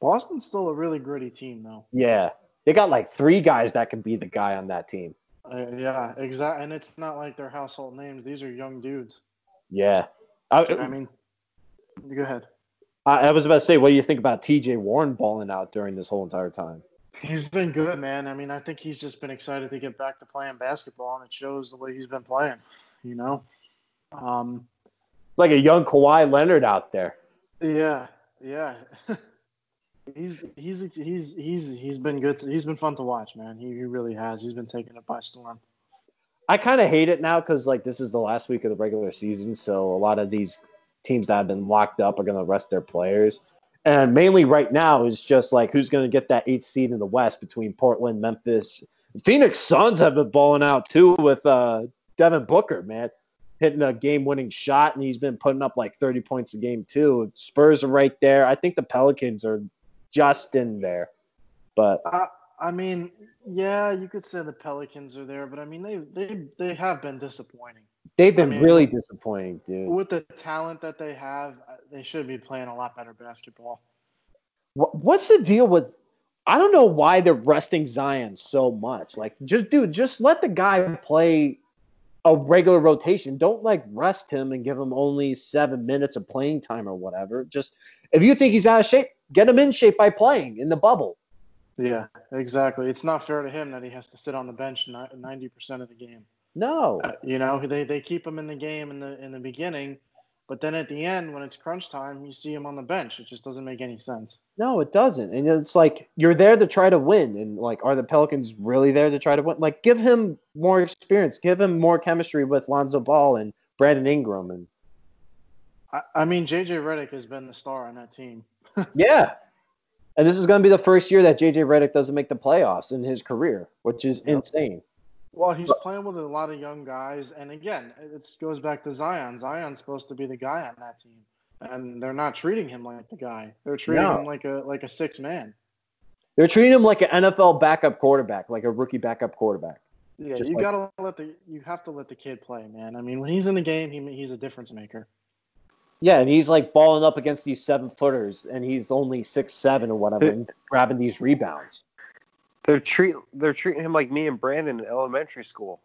Boston's still a really gritty team, though. Yeah, they got like three guys that can be the guy on that team. Uh, yeah, exactly. And it's not like they're household names. These are young dudes. Yeah, I, I mean, go ahead. I, I was about to say, what do you think about T.J. Warren balling out during this whole entire time? He's been good, man. I mean, I think he's just been excited to get back to playing basketball, and it shows the way he's been playing. You know, um, like a young Kawhi Leonard out there. yeah, yeah. he's he's he's he's he's been good. he's been fun to watch, man. He, he really has. He's been taking it by storm. I kind of hate it now because like this is the last week of the regular season, so a lot of these teams that have been locked up are going to rest their players, and mainly right now is just like who's going to get that eighth seed in the West between Portland, Memphis, Phoenix Suns have been balling out too with uh, Devin Booker, man, hitting a game-winning shot, and he's been putting up like thirty points a game too. Spurs are right there. I think the Pelicans are just in there, but I, I mean, yeah, you could say the Pelicans are there, but I mean, they they they have been disappointing. They've been I mean- really disappointing, dude. With the talent that they have, uh, they should be playing a lot better basketball. What's the deal with? I don't know why they're resting Zion so much. Like, just dude, just let the guy play a regular rotation. Don't like rest him and give him only seven minutes of playing time or whatever. Just if you think he's out of shape, get him in shape by playing in the bubble. Yeah, exactly. It's not fair to him that he has to sit on the bench ninety percent of the game. No, Uh, you know, they they keep him in the game in the in the beginning, but then at the end, when it's crunch time, you see him on the bench. It just doesn't make any sense. no, it doesn't. And it's like you're there to try to win. And like, are the Pelicans really there to try to win? Like, give him more experience. Give him more chemistry with Lonzo Ball and Brandon Ingram and I, I mean, JJ Redick has been the star on that team. Yeah. And this is going to be the first year that JJ Redick doesn't make the playoffs in his career, which is Yep. insane. Well, he's playing with a lot of young guys, and again, it goes back to Zion. Zion's supposed to be the guy on that team, and they're not treating him like the guy. They're treating No. him like a like a six man. They're treating him like an NFL backup quarterback, like a rookie backup quarterback. Yeah, Just you like- gotta let the you have to let the kid play, man. I mean, when he's in the game, he he's a difference maker. Yeah, and he's like balling up against these seven footers, and he's only six seven or whatever, and grabbing these rebounds. They're treat they're treating him like me and Brandon in elementary school,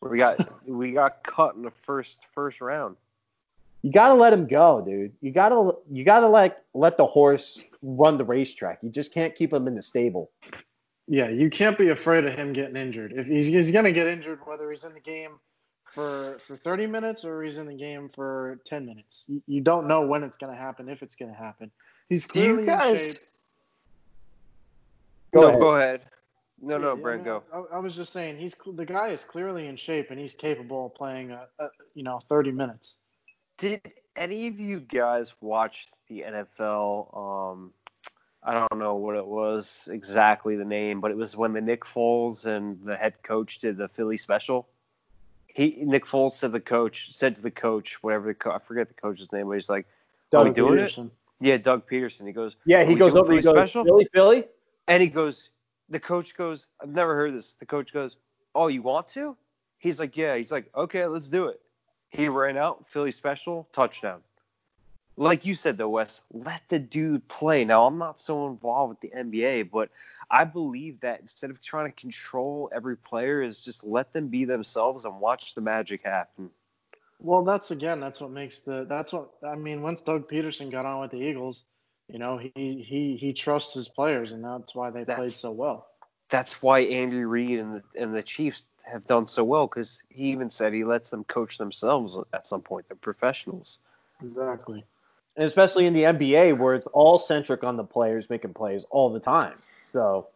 where we got we got cut in the first first round. You gotta let him go, dude. You gotta you gotta like let the horse run the racetrack. You just can't keep him in the stable. Yeah, you can't be afraid of him getting injured. If he's, he's gonna get injured, whether he's in the game for for thirty minutes or he's in the game for ten minutes, you, you don't know when it's gonna happen, if it's gonna happen. He's Do you clearly guys- in shape. Go no, ahead. go ahead. No, no, yeah, Brent, go. I, I was just saying he's the guy is clearly in shape and he's capable of playing a, a you know thirty minutes. Did any of you guys watch the NFL? Um, I don't know what it was exactly the name, but it was when the Nick Foles and the head coach did the Philly special. He Nick Foles said the coach said to the coach whatever the co- I forget the coach's name, but he's like, "Are we doing Pederson. it?" Yeah, Doug Pederson. He goes, Yeah, he goes over. He goes special? Philly, Philly. and he goes, the coach goes, I've never heard this. The coach goes, Oh, you want to? He's like, Yeah. He's like, Okay, let's do it. He ran out, Philly special, touchdown. Like you said, though, Wes, let the dude play. Now, I'm not so involved with the NBA, but I believe that instead of trying to control every player, is just let them be themselves and watch the magic happen. Well, that's again, that's what makes the that's what I mean. Once Doug Pederson got on with the Eagles, you know, he he he trusts his players, and that's why they played so well. That's why Andy Reid and the, and the Chiefs have done so well because he even said he lets them coach themselves at some point. They're professionals. Exactly. and especially in the NBA where it's all centric on the players making plays all the time. So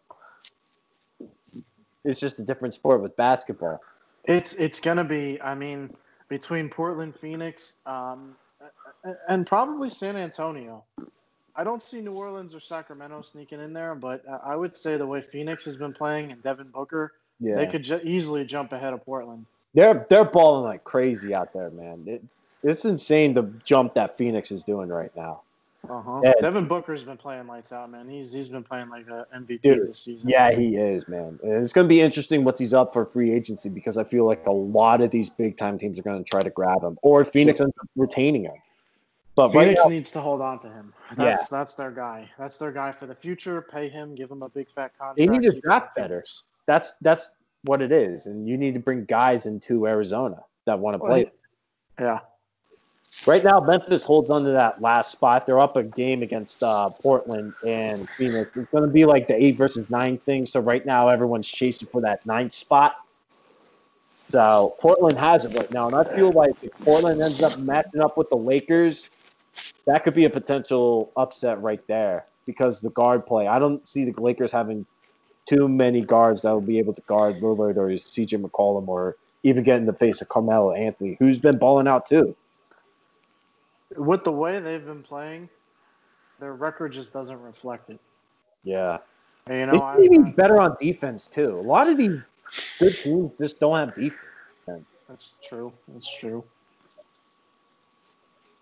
it's just a different sport with basketball. It's it's gonna be. I mean, between Portland, Phoenix, um, and probably San Antonio. I don't see New Orleans or Sacramento sneaking in there, but I would say the way Phoenix has been playing and Devin Booker, Yeah, they could ju- easily jump ahead of Portland. they're they're balling like crazy out there, man. It, it's insane the jump that Phoenix is doing right now. Uh-huh. Devin Booker's been playing lights out, man. He's he's been playing like a MVP Dude, this season. Yeah, he is, man. And it's going to be interesting once he's up for free agency because I feel like a lot of these big time teams are going to try to grab him, or Phoenix ends up retaining him. But right Phoenix now, needs to hold on to him. That's that's their guy. That's their guy for the future. Pay him, give him a big fat contract. They need to draft better. That's that's what it is, and you need to bring guys into Arizona that want to play. Yeah. Right now, Memphis holds on to that last spot. They're up a game against uh, Portland and Phoenix. It's going to be like the eight versus nine thing. So right now, everyone's chasing for that ninth spot. So Portland has it right now, and I feel like if Portland ends up matching up with the Lakers, that could be a potential upset right there because the guard play. I don't see the Lakers having too many guards that will be able to guard Lillard or CJ McCollum or even get in the face of Carmelo Anthony, who's been balling out too. With the way they've been playing, their record just doesn't reflect it. Yeah. And, you They know, I, should be I- better on defense too. A lot of these good teams just don't have defense. that's true. That's true.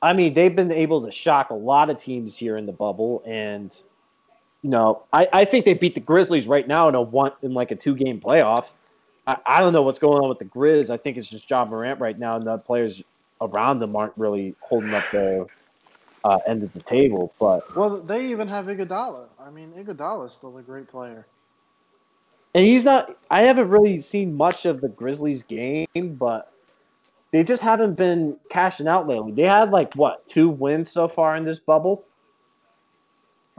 I mean, they've been able to shock a lot of teams here in the bubble, and you know, I, I think they beat the Grizzlies right now in a one in like a two game playoff. I, I don't know what's going on with the Grizz. I think it's just Ja Morant right now, and the players around them aren't really holding up their uh, end of the table. But Well, they even have Iguodala. I mean, Iguodala is still a great player. and he's not. I haven't really seen much of the Grizzlies game, but they just haven't been cashing out lately. They had like what two wins so far in this bubble.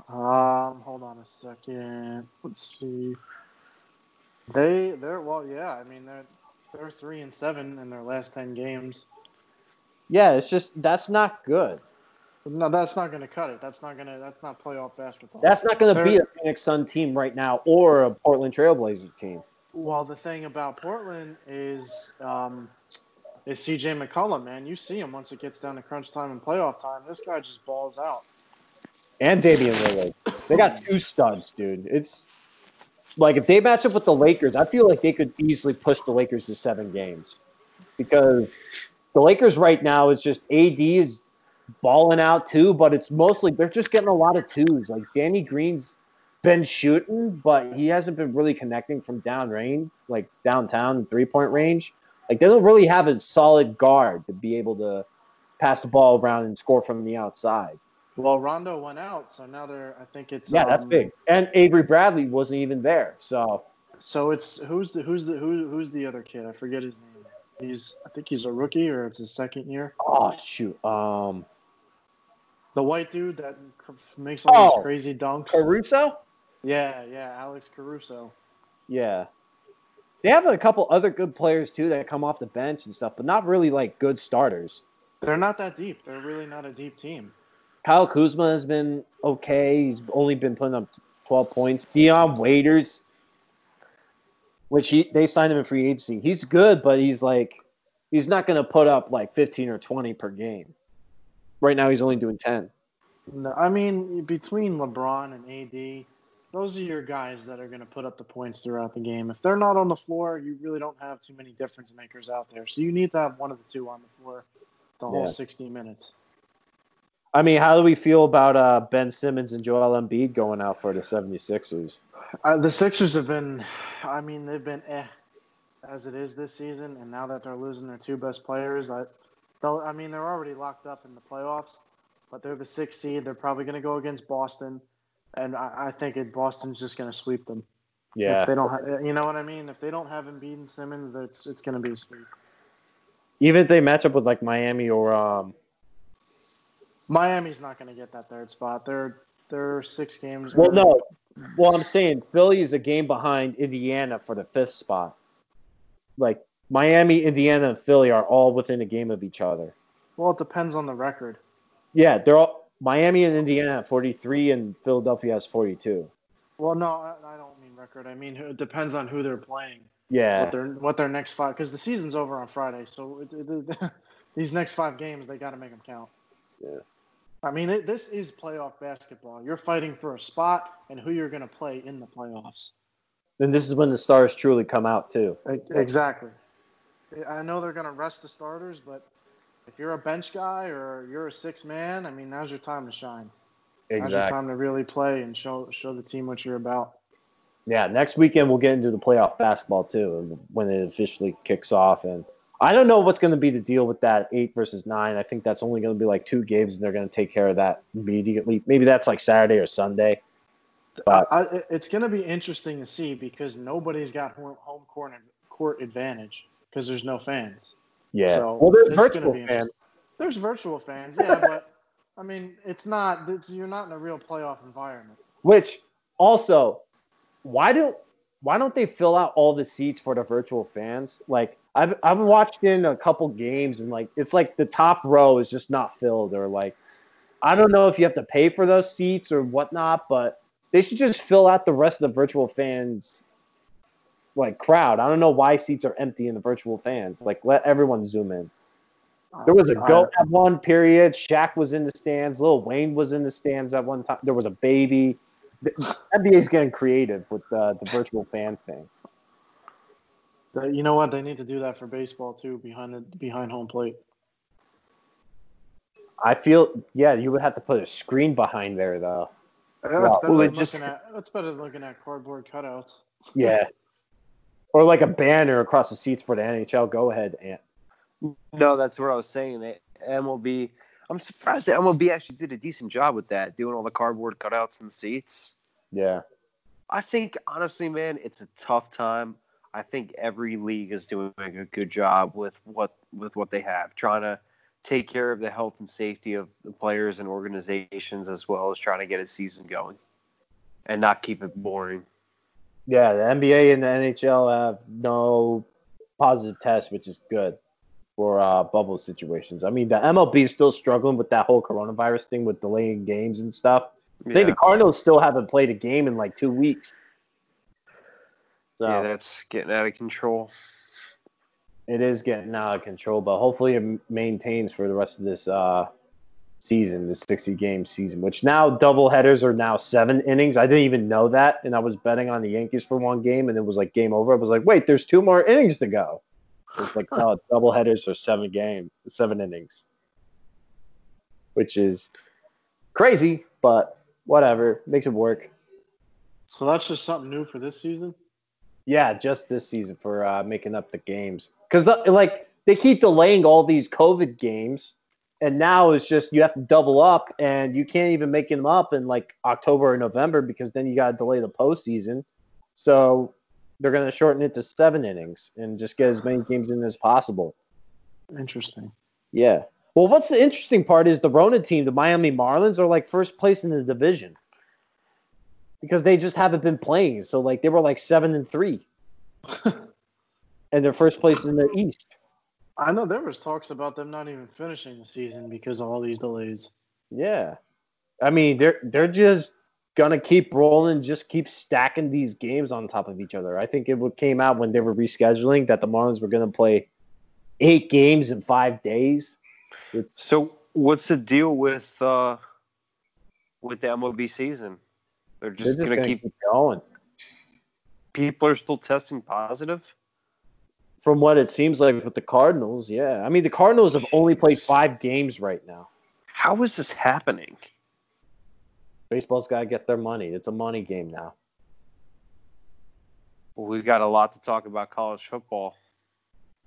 Um, hold on a second. Let's see. They they're well, yeah. I mean, they're they're three and seven in their last ten games. Yeah, it's just that's not good. No, that's not going to cut it. That's not going to. That's not playoff basketball. That's not going to be a Phoenix Sun team right now or a Portland Trailblazer team. well, the thing about Portland is um, is CJ McCollum. Man, you see him once it gets down to crunch time and playoff time. This guy just balls out. And Damian Lillard. They got two studs, dude. It's like if they match up with the Lakers, I feel like they could easily push the Lakers to seven games because the Lakers right now is just AD is balling out too, but it's mostly they're just getting a lot of twos. Like Danny Green's been shooting, but he hasn't been really connecting from down range, like downtown three point range. Like they don't really have a solid guard to be able to pass the ball around and score from the outside. Well, Rondo went out, so now they're. I think it's Yeah, that's um, big. And Avery Bradley wasn't even there. So So it's who's the who's the who, who's the other kid? I forget his name. He's I think he's a rookie or it's his second year. oh shoot. Um The white dude that makes all Oh. these crazy dunks. Caruso? Yeah, yeah, Alex Caruso. Yeah. They have a couple other good players too that come off the bench and stuff, but not really like good starters. They're not that deep. They're really not a deep team. Kyle Kuzma has been okay. He's only been putting up 12 points. Dion Waiters, which he they signed him in free agency. He's good, but he's like he's not going to put up like 15 or 20 per game. Right now, he's only doing 10. No, I mean between LeBron and AD, those are your guys that are going to put up the points throughout the game. If they're not on the floor, you really don't have too many difference makers out there. So you need to have one of the two on the floor the whole Yeah. 60 minutes. I mean, how do we feel about uh, Ben Simmons and Joel Embiid going out for the 76ers? Uh, the Sixers have been, I mean, they've been eh as it is this season, and now that they're losing their two best players, I, I mean, they're already locked up in the playoffs, but they're the sixth seed. They're probably going to go against Boston, and I, I think it, Boston's just going to sweep them. Yeah. If they don't, ha- you know what I mean. If they don't have Embiid and Simmons, it's it's going to be a sweep. Even if they match up with like Miami or um, Miami's not going to get that third spot. They're they're six games. well, no, well, I'm saying Philly is a game behind Indiana for the fifth spot. Like Miami, Indiana, and Philly are all within a game of each other. Well, it depends on the record. Yeah, they're all Miami and Indiana have 43, and Philadelphia has 42. Well, no, I, don't mean record. I mean it depends on who they're playing. Yeah. What their what their next five because the season's over on Friday, so it, it, it, these next five games they got to make them count. Yeah. I mean, it, this is playoff basketball. You're fighting for a spot and who you're going to play in the playoffs. And this is when the stars truly come out too. Exactly. I know they're going to rest the starters, but if you're a bench guy or you're a six man, I mean, now's your time to shine. Now's your time to really play and show show the team what you're about. Yeah, next weekend we'll get into the playoff basketball too, when it officially kicks off. And I don't know what's going to be the deal with that eight versus nine. I think that's only going to be like two games, and they're going to take care of that immediately. Maybe that's like Saturday or Sunday. But I, it's going to be interesting to see because nobody's got home court court advantage because there's no fans. Yeah. So well, there's virtual fans. There's virtual fans, yeah, but I mean, it's not. It's, you're not in a real playoff environment. Which also, why don't why don't they fill out all the seats for the virtual fans? Like I've I've watched in a couple games and like it's like the top row is just not filled or like I don't know if you have to pay for those seats or whatnot, but they should just fill out the rest of the virtual fans like crowd. I don't know why seats are empty in the virtual fans. Like let everyone zoom in. There was a goat at one period. Shaq was in the stands. Lil Wayne was in the stands at one time. There was a baby. The NBA's getting creative with uh, the virtual fan thing. You know what? They need to do that for baseball too, behind the behind home plate. I feel yeah, you would have to put a screen behind there though. That's, better, well, than just... at, that's better than looking at cardboard cutouts. Yeah. or like a banner across the seats for the NHL. Go ahead, Ant. No, that's what I was saying. The MLB. I'm surprised the MLB actually did a decent job with that, doing all the cardboard cutouts in the seats. Yeah. I think honestly, man, it's a tough time. I think every league is doing a good job with what with what they have, trying to take care of the health and safety of the players and organizations as well as trying to get a season going and not keep it boring. Yeah, the NBA and the NHL have no positive tests, which is good for uh, bubble situations. I mean, the MLB is still struggling with that whole coronavirus thing with delaying games and stuff. I think the Cardinals still haven't played a game in like two weeks. So, yeah, that's getting out of control. It is getting out of control, but hopefully it maintains for the rest of this uh, season, the 60 game season, which now double headers are now seven innings. I didn't even know that. And I was betting on the Yankees for one game and it was like game over. I was like, wait, there's two more innings to go. It's like oh, double headers are seven game, seven innings, which is crazy, but whatever makes it work. So that's just something new for this season. Yeah, just this season for uh, making up the games because like they keep delaying all these COVID games, and now it's just you have to double up, and you can't even make them up in like October or November because then you got to delay the postseason. So they're going to shorten it to seven innings and just get as many games in as possible. Interesting. Yeah. Well, what's the interesting part is the Rona team, the Miami Marlins, are like first place in the division because they just haven't been playing. So like they were like seven and three, and they're first place in the East. I know there was talks about them not even finishing the season because of all these delays. Yeah, I mean they're they're just gonna keep rolling, just keep stacking these games on top of each other. I think it came out when they were rescheduling that the Marlins were gonna play eight games in five days. So what's the deal with uh, with the MLB season? They're just, They're just gonna, gonna keep, keep going. People are still testing positive. From what it seems like with the Cardinals, yeah. I mean, the Cardinals have only played five games right now. How is this happening? Baseball's got to get their money. It's a money game now. Well, we've got a lot to talk about college football.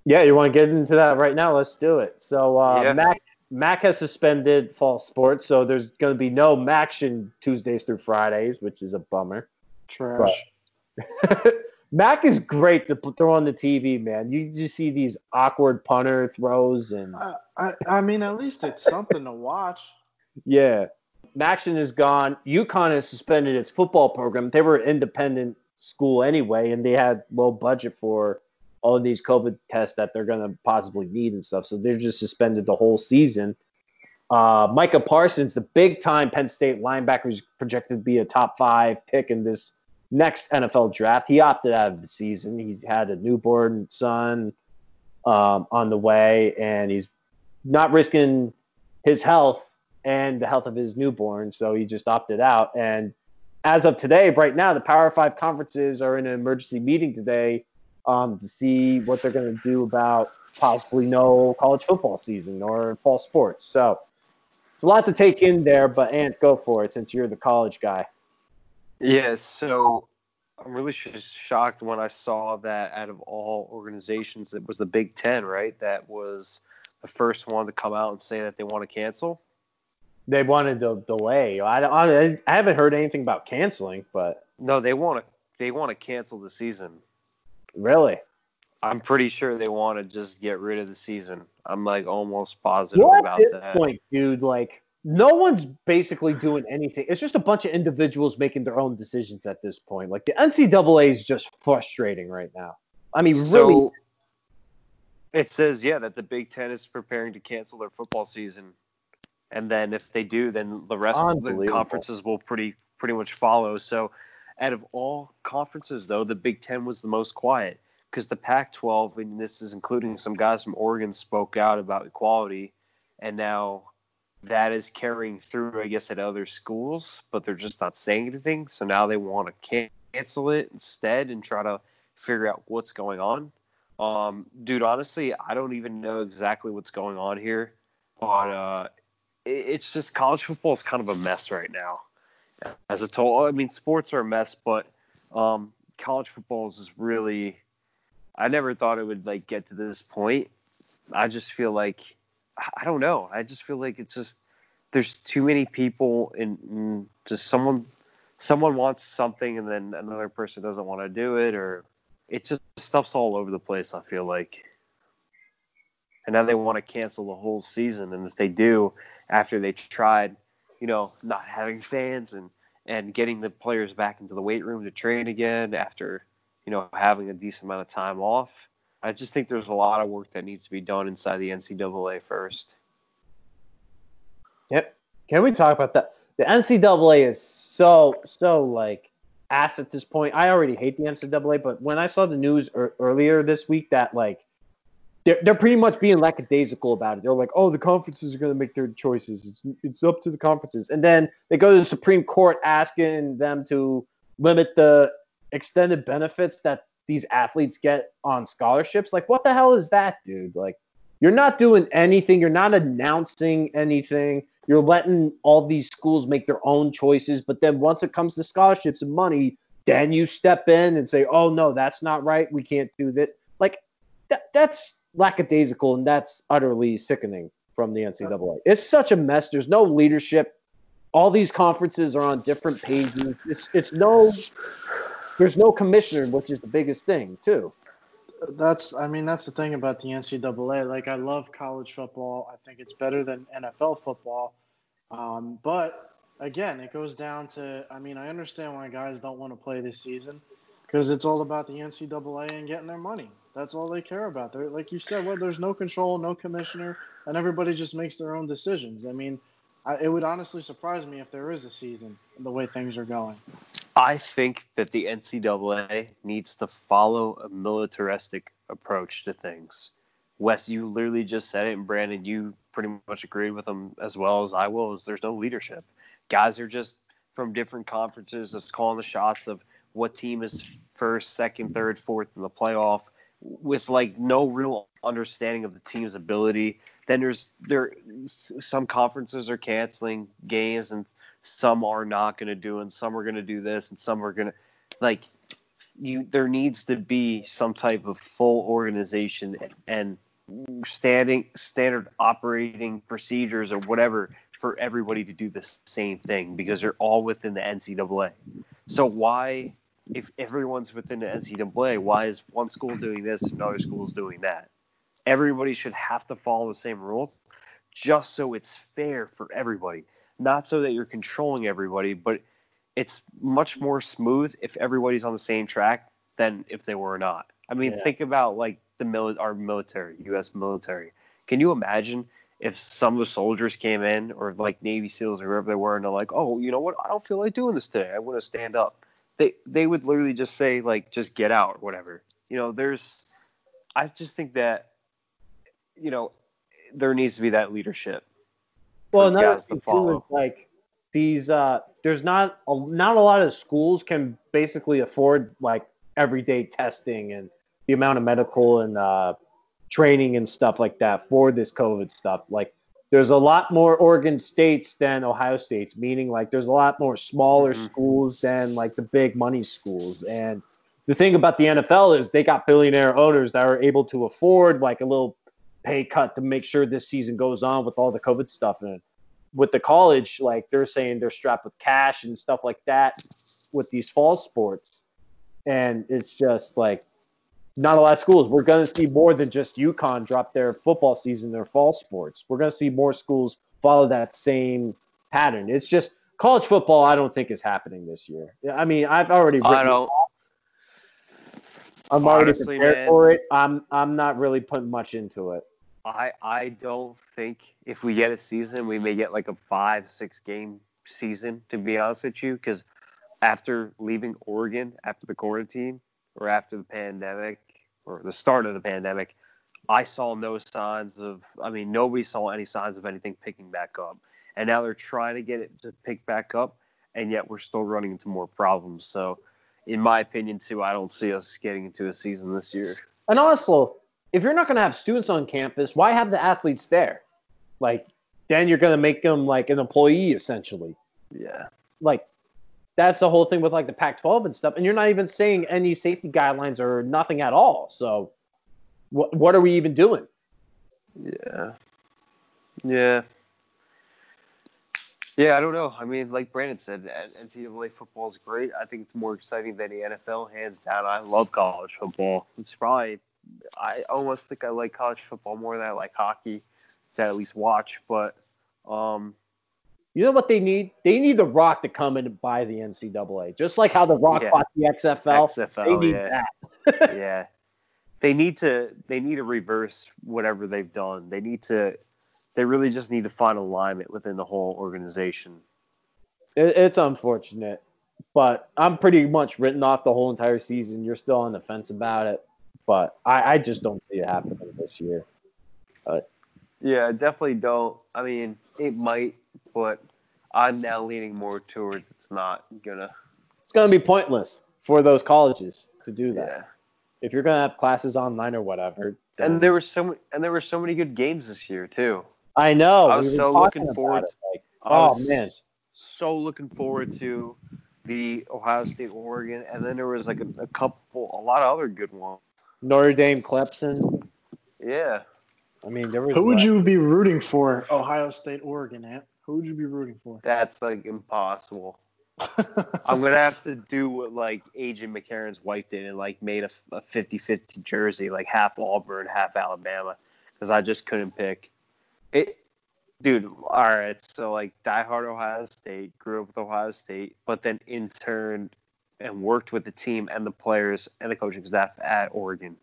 Yeah, you want to get into that right now? Let's do it. So, uh, yeah. Mac Mac has suspended fall sports, so there's going to be no MACtion Tuesdays through Fridays, which is a bummer. Trash. Mac is great to throw on the TV, man. You just see these awkward punter throws, and I, I, I mean, at least it's something to watch. Yeah, MACtion is gone. UConn has suspended its football program. They were an independent school anyway, and they had low budget for all of these COVID tests that they're going to possibly need and stuff. So they've just suspended the whole season. Uh, Micah Parsons, the big time Penn State linebacker, is projected to be a top five pick in this next NFL draft. He opted out of the season. He had a newborn son um, on the way, and he's not risking his health and the health of his newborn, so he just opted out. And as of today, right now, the Power Five conferences are in an emergency meeting today um, to see what they're going to do about possibly no college football season or fall sports. So it's a lot to take in there, but Ant, go for it since you're the college guy. Yeah, so I'm really shocked when I saw that out of all organizations, it was the Big Ten, right? That was the first one to come out and say that they want to cancel. They wanted to delay. I, I, I haven't heard anything about canceling, but no, they want to. They want to cancel the season. Really? I'm pretty sure they want to just get rid of the season. I'm like almost positive well, about at this that. Point, dude, like no one's basically doing anything. It's just a bunch of individuals making their own decisions at this point. Like the NCAA is just frustrating right now. I mean, so, really. It says, yeah, that the Big Ten is preparing to cancel their football season, and then if they do, then the rest of the conferences will pretty pretty much follow. So, out of all conferences, though, the Big Ten was the most quiet because the Pac-12, and this is including some guys from Oregon, spoke out about equality, and now that is carrying through, I guess, at other schools, but they're just not saying anything. So now they want to cancel it instead and try to figure out what's going on. Um, dude, honestly, I don't even know exactly what's going on here, but uh, it, it's just college football is kind of a mess right now. As a total, I mean, sports are a mess, but um, college football is really I never thought it would like get to this point. I just feel like I don't know. I just feel like it's just there's too many people and just someone someone wants something and then another person doesn't want to do it or it just stuff's all over the place. I feel like. And now they want to cancel the whole season, and if they do, after they tried, you know, not having fans and and getting the players back into the weight room to train again after you know, having a decent amount of time off. I just think there's a lot of work that needs to be done inside the NCAA first. Yep. Can we talk about that? The NCAA is so so like ass at this point. I already hate the NCAA, but when I saw the news er- earlier this week that like they're, they're pretty much being lackadaisical about it. They're like, oh, the conferences are going to make their choices. It's it's up to the conferences, and then they go to the Supreme Court asking them to limit the extended benefits that these athletes get on scholarships. Like, what the hell is that, dude? Like, you're not doing anything. You're not announcing anything. You're letting all these schools make their own choices. But then once it comes to scholarships and money, then you step in and say, oh, no, that's not right. We can't do this. Like, that, that's lackadaisical and that's utterly sickening from the NCAA. It's such a mess. There's no leadership. All these conferences are on different pages. It's, it's no there's no commissioner, which is the biggest thing too. That's, I mean, that's the thing about the NCAA. Like, I love college football. I think it's better than NFL football. Um, but again, it goes down to, I mean, I understand why guys don't want to play this season because it's all about the NCAA and getting their money. That's all they care about. They're, like you said, well, there's no control, no commissioner, and everybody just makes their own decisions. I mean, I, it would honestly surprise me if there is a season the way things are going. I think that the NCAA needs to follow a militaristic approach to things. Wes, you literally just said it, and Brandon, you pretty much agreed with them as well as I will. Is there's no leadership. Guys are just from different conferences, just calling the shots of what team is first, second, third, fourth in the playoff, with like no real understanding of the team's ability. Then there's there some conferences are canceling games and some are not going to do and some are going to do this and some are going to like you there needs to be some type of full organization and standing standard operating procedures or whatever for everybody to do the same thing because they're all within the NCAA. So why if everyone's within the NCAA, why is one school doing this and another school is doing that? Everybody should have to follow the same rules just so it's fair for everybody not so that you're controlling everybody, but it's much mm-hmm. more smooth if everybody's on the same track than if they were not. I mean, yeah. think about like the mili- our military, U.S. military. Can you imagine if some of the soldiers came in or like Navy SEALs or whoever they were, and they're like, "Oh, you know what? I don't feel like doing this today. I want to stand up." They they would literally just say like, "Just get out," or whatever. You know, there's. I just think that, you know, there needs to be that leadership. Well, another thing too is like these. Uh, there's not a, not a lot of schools can basically afford like everyday testing and the amount of medical and uh, training and stuff like that for this COVID stuff. Like, there's a lot more Oregon states than Ohio states, meaning like there's a lot more smaller Mhm. schools than like the big money schools. And the thing about the NFL is they got billionaire owners that are able to afford like a little pay cut to make sure this season goes on with all the COVID stuff And with the college, like they're saying they're strapped with cash and stuff like that with these fall sports. And it's just like not a lot of schools. We're going to see more than just UConn drop their football season, their fall sports. We're going to see more schools follow that same pattern. It's just college football, I don't think is happening this year. I mean, I've already I don't. I'm already honestly, prepared man. for it. I'm I'm not really putting much into it. I I don't think if we get a season, we may get like a five six game season. To be honest with you, because after leaving Oregon after the quarantine or after the pandemic or the start of the pandemic, I saw no signs of. I mean, nobody saw any signs of anything picking back up, and now they're trying to get it to pick back up, and yet we're still running into more problems. So. In my opinion, too, I don't see us getting into a season this year. And also, if you're not going to have students on campus, why have the athletes there? Like, then you're going to make them like an employee essentially. Yeah. Like, that's the whole thing with like the Pac-12 and stuff. And you're not even saying any safety guidelines or nothing at all. So, what what are we even doing? Yeah. Yeah. Yeah, I don't know. I mean, like Brandon said, NCAA football is great. I think it's more exciting than the NFL, hands down. I love college football. It's probably, I almost think I like college football more than I like hockey to at least watch. But, um, You know what they need? They need the Rock to come in and buy the NCAA, just like how the Rock Yeah. bought the XFL. they XFL, need yeah. that. yeah. They need to they need to reverse whatever they've done. They need to they really just need to find alignment within the whole organization. It, it's unfortunate, but I'm pretty much written off the whole entire season. You're still on the fence about it, but I, I just don't see it happening this year. Yeah, I definitely don't. I mean, it might, but I'm now leaning more towards it's not gonna. It's going to be pointless for those colleges to do that. Yeah. If you're going to have classes online or whatever, then- And there were so many, and there were so many good games this year too. I know. I was we so looking forward it, like, oh man, so looking forward to the Ohio State Oregon, and then there was like a, a couple, a lot of other good ones. Notre Dame, Clemson. Yeah. I mean, there was. Who would you be rooting for? Ohio State, Oregon, Ant. Who would you be rooting for? That's like impossible. I'm gonna have to do what like AJ McCarron's wife did and like made a, a 50-50 jersey, like half Auburn, half Alabama, because I just couldn't pick. It, dude. All right, so like diehard Ohio State, grew up with Ohio State, but then interned and worked with the team and the players and the coaching staff at Oregon.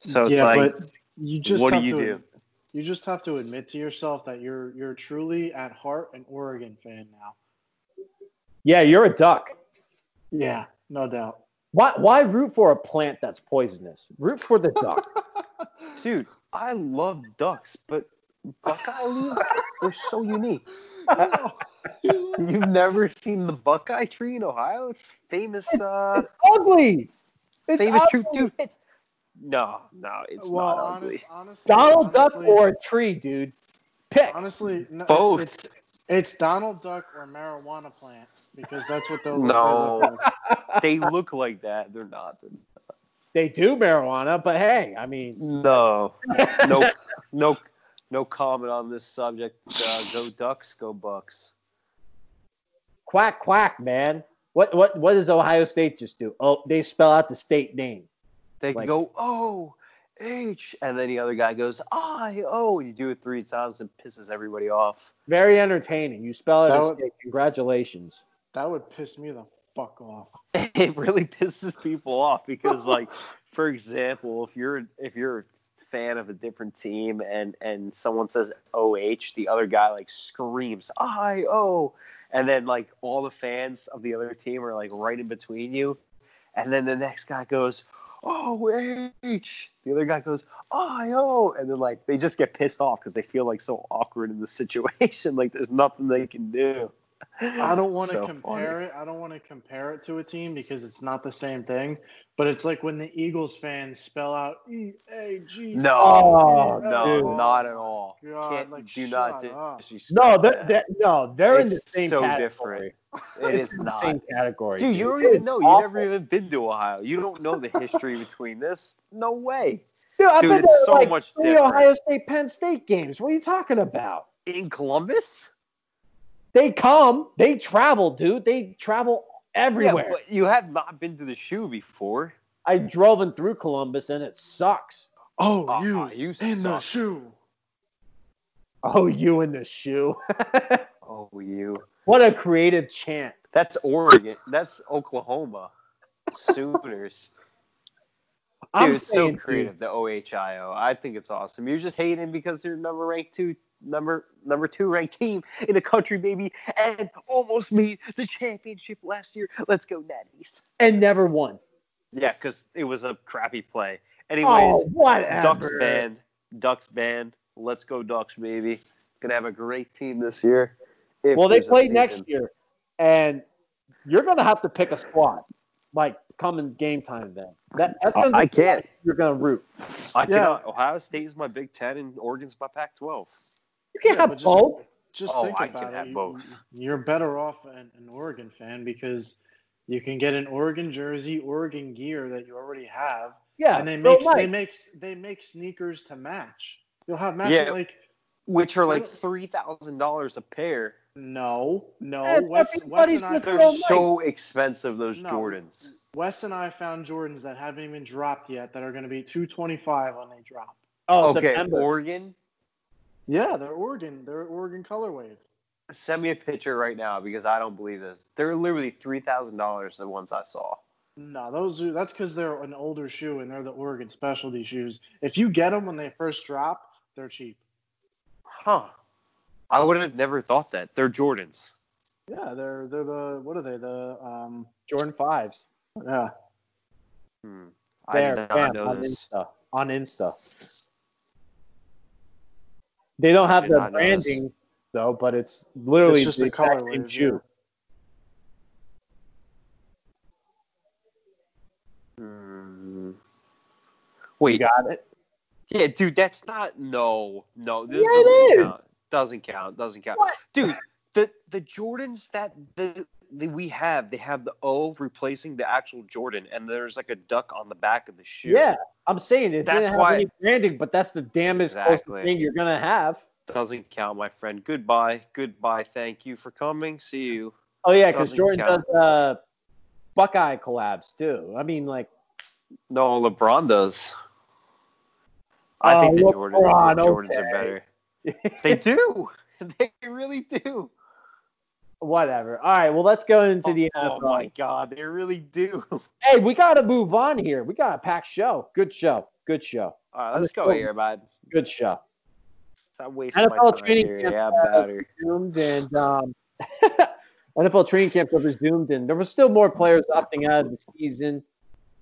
So it's yeah, like, but you just what do you to, do? You just have to admit to yourself that you're you're truly at heart an Oregon fan now. Yeah, you're a duck. Yeah, no doubt. Why? Why root for a plant that's poisonous? Root for the duck. dude, I love ducks, but Buckeye leaves they're so unique. You've never seen the Buckeye tree in Ohio? It's famous, uh, ugly. It's famous tree, ugly. dude. It's, no, no, it's well, not honest, ugly. honestly, Donald Duck or a tree, dude. Pick. honestly, no, Both. It's, it's, it's Donald Duck or marijuana plant because that's what they'll. No. look like. No. They look like that. They're not. They're- They do marijuana, but hey, I mean, No, no, no, no comment on this subject. Uh, go Ducks, go Bucks. quack quack, man. What what what does Ohio State just do? Oh, they spell out the state name. They Like- go O H, and then the other guy goes I O. You do it three times and pisses everybody off. Very entertaining. You spell it That would- state. Congratulations. That would piss me the fuck off. It really pisses people off because, like, for example, if you're if you're fan of a different team and and someone says OH, the other guy like screams I O, and then like all the fans of the other team are like right in between you, and then the next guy goes OH, the other guy goes I O, and then like they just get pissed off because they feel like so awkward in the situation, like there's nothing they can do. I don't want to So compare funny. it. I don't want to compare it to a team because it's not the same thing. But it's like when the Eagles fans spell out E A G. No, Oh, no, dude. not at all. God, Can't, like, do not shut No, they're, that. no, they're in the It's same so category. different. It's is the not. same category. Dude, you don't even is know. You awful. never even been to Ohio. You don't know the history between this. No way. Dude, I've Dude, been it's to so like much three different. Ohio State Penn State games. What are you talking about? In Columbus? They come, they travel, dude. They travel Yeah, everywhere. but you have not been to the shoe before. I drove in through Columbus and it sucks. Oh, Ah, you, you in the shoe. Oh, you in the shoe. Oh, you. what a creative chant. That's Oregon. That's Oklahoma. Sooners. I'm Dude, it's so saying, dude, creative. The OHIO. I think it's awesome. You're just hating because they're number ranked two, number number two ranked team in the country, baby, and almost made the championship last year. Let's go, Natties. and never won. Yeah, because it was a crappy play. Oh, Anyways, Oh, whatever. Ducks band, Ducks band. Let's go, Ducks, baby. Gonna have a great team this year. if Well, they there's play next year, and you're gonna have to pick a squad, like coming game time. Then that that's I- gonna I can't. You're gonna root. I Yeah. cannot. Ohio State is my Big Ten, and Oregon's my Pac-12. You can't Yeah, have just- both. Just Oh, think I about can it. have You- both. You're better off an, an Oregon fan because you can get an Oregon jersey, Oregon gear that you already have, Yeah, and they make Nike, they make they make sneakers to match. You'll have matching Yeah. like Which are like three thousand dollars a pair. no, no. Yeah, Wes, everybody's Wes and I with They're Well, Mike- so expensive. Those No. Jordans. Wes and I found Jordans that haven't even dropped yet that are going to be two twenty five when they drop. oh, okay, September. Oregon. Yeah, they're Oregon. They're Oregon colorway. Send me a picture right now because I don't believe this. They're literally three thousand dollars. The ones I saw. No, those are that's because they're an older shoe and they're the Oregon specialty shoes. If you get them when they first drop, they're cheap. Huh. I would have never thought that. They're Jordans. Yeah, they're they're the what are they the um Jordan fives. yeah Hmm. I did not know on this. Insta. On Insta. They don't have the not know this. branding though, but it's literally It's just the the exact same colorways, shoe. Hmm. You Wait, got it. yeah, dude, that's not no, no. This Yeah, doesn't it is. Count. Doesn't count. Doesn't count. What? Dude, the the Jordans that the, we have, they have the O replacing the actual Jordan, and there's like a duck on the back of the shoe. Yeah, I'm saying it That's why- any branding, but that's the damnest Exactly. thing you're gonna have. doesn't count, my friend. Goodbye, goodbye. Thank you for coming. See you. Oh yeah, because Jordan count. does uh, Buckeye collabs too. I mean, like, No, LeBron does. I Oh, think the Jordan, the Jordans okay. are better. They do. They really do. Whatever. All right, well, let's go into the oh NFL. my god, they really do. Hey, we got to move on here. We got a packed show. Good show. Good show. All right, let's go go. here, bud. Good show. Stop wasting NFL time training camp Yeah, better. resumed, and um, NFL training camp was resumed, and there were still more players opting out of the season.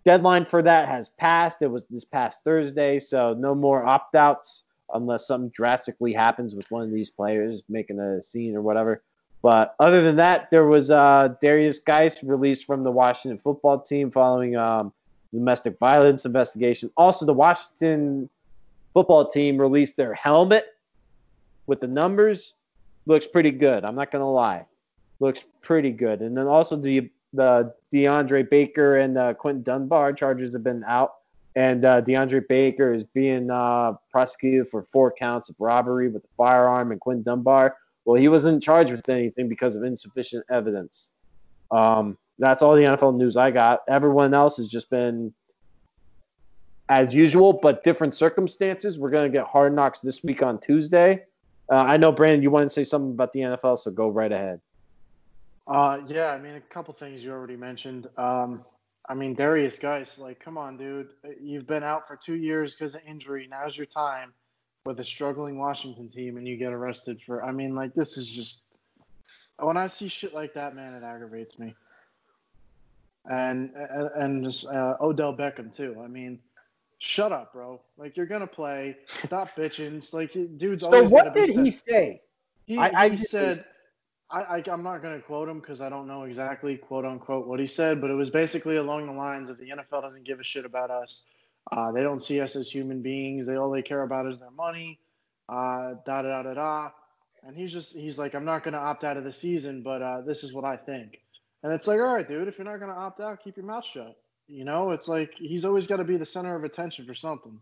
Deadline for that has passed. It was this past Thursday, so no more opt outs unless something drastically happens with one of these players making a scene or whatever. But other than that, there was uh, Derrius Guice released from the Washington football team following um, domestic violence investigation. Also, the Washington football team released their helmet with the numbers. Looks pretty good. I'm not gonna lie. Looks pretty good. And then also the the DeAndre Baker and uh, Quentin Dunbar charges have been out, and uh, DeAndre Baker is being uh, prosecuted for four counts of robbery with a firearm, and Quentin Dunbar, well, he wasn't charged with anything because of insufficient evidence. Um, that's all the NFL news I got. Everyone else has just been as usual, but different circumstances. We're going to get hard knocks this week on Tuesday. Uh, I know, Brandon, you want to say something about the NFL, so go right ahead. Uh, yeah, I mean, a couple things you already mentioned. Um, I mean, Derrius Guice, like, come on, dude. You've been out for two years because of injury. Now's your time with a struggling Washington team, and you get arrested for. I mean, like, this is just. When I see shit like that, man, it aggravates me. And and just uh, Odell Beckham too. I mean, shut up, bro. Like you're gonna play. Stop bitching. It's like dude's So what did he say? he, I- I he said, I, I, I'm not going to quote him because I don't know exactly, quote unquote, what he said, but it was basically along the lines of the NFL doesn't give a shit about us. Uh, they don't see us as human beings. They all they care about is their money. Uh, da da da da da. And he's just he's like, I'm not going to opt out of the season, but uh, this is what I think. And it's like, all right, dude, if you're not going to opt out, keep your mouth shut. You know, it's like he's always got to be the center of attention for something.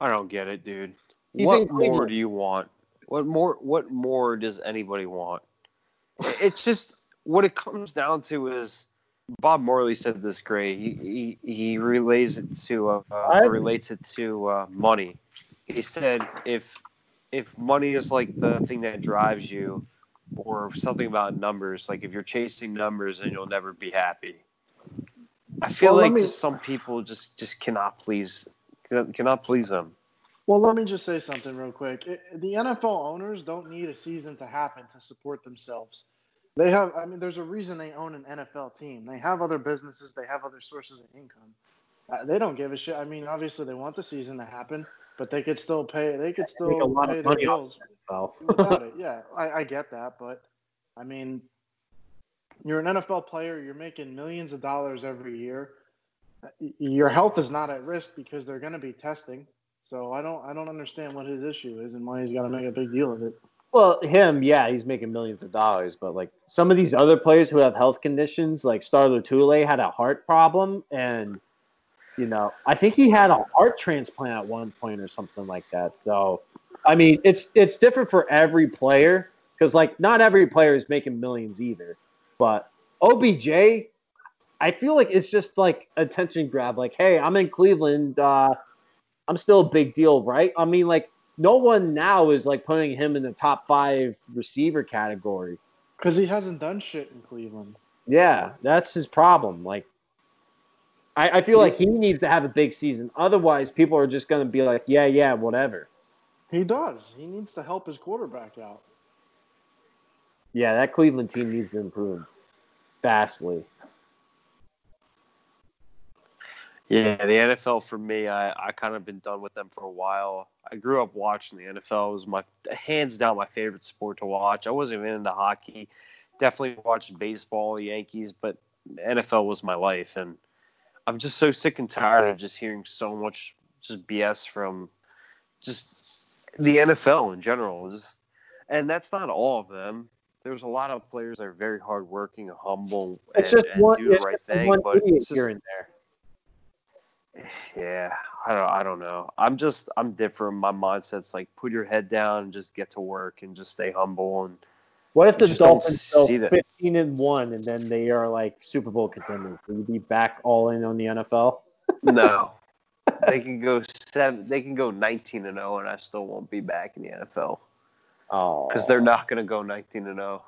I don't get it, dude. He's what more do you want? What more? What more does anybody want? It's just what it comes down to is Bob Marley said this great. He he, he relays it to uh, I- relates it to uh, money. He said if if money is like the thing that drives you, or something about numbers, like if you're chasing numbers, and you'll never be happy. I feel Well, like me- just some people just just cannot please cannot, cannot please them. Well, let me just say something real quick. It, the NFL owners don't need a season to happen to support themselves. They have, I mean, there's a reason they own an NFL team. They have other businesses, they have other sources of income. Uh, they don't give a shit. I mean, obviously, they want the season to happen, but they could still pay. They could still Make a lot of money bills without it. Yeah, I, I get that, but I mean, you're an NFL player. You're making millions of dollars every year. Your health is not at risk because they're going to be testing. So I don't, I don't understand what his issue is and why he's got to make a big deal of it. Well, him, yeah, he's making millions of dollars, but like some of these other players who have health conditions, like Star Lotulelei had a heart problem, and you know, I think he had a heart transplant at one point or something like that. So, I mean, it's it's different for every player because like not every player is making millions either. But OBJ, I feel like it's just like attention grab. Like, hey, I'm in Cleveland. Uh, I'm still a big deal, right? I mean, like no one now is like putting him in the top five receiver category. Because he hasn't done shit in Cleveland. Yeah, that's his problem. Like, I, I feel like he needs to have a big season. Otherwise, people are just going to be like, yeah, yeah, whatever. He does. He needs to help his quarterback out. Yeah, that Cleveland team needs to improve vastly. Yeah, the NFL for me, I, I kind of been done with them for a while. I grew up watching the NFL. It was my hands down my favorite sport to watch. I wasn't even into hockey. Definitely watched baseball, Yankees, but NFL was my life. And I'm just so sick and tired of just hearing so much just BS from just the NFL in general. Just, and that's not all of them. There's a lot of players that are very hardworking and humble It's and, just and one, do the right thing. But it's just, here and there. Yeah, I don't, I don't know. I'm just, I'm different. My mindset's like, put your head down and just get to work and just stay humble. And What if the Dolphins go. 15 and 1 and then they are like Super Bowl contenders? Will you be back all in on the NFL? no, they can go seven, they can go 19 and 0, and I still won't be back in the NFL Oh. because they're not going to go 19 and oh. 0.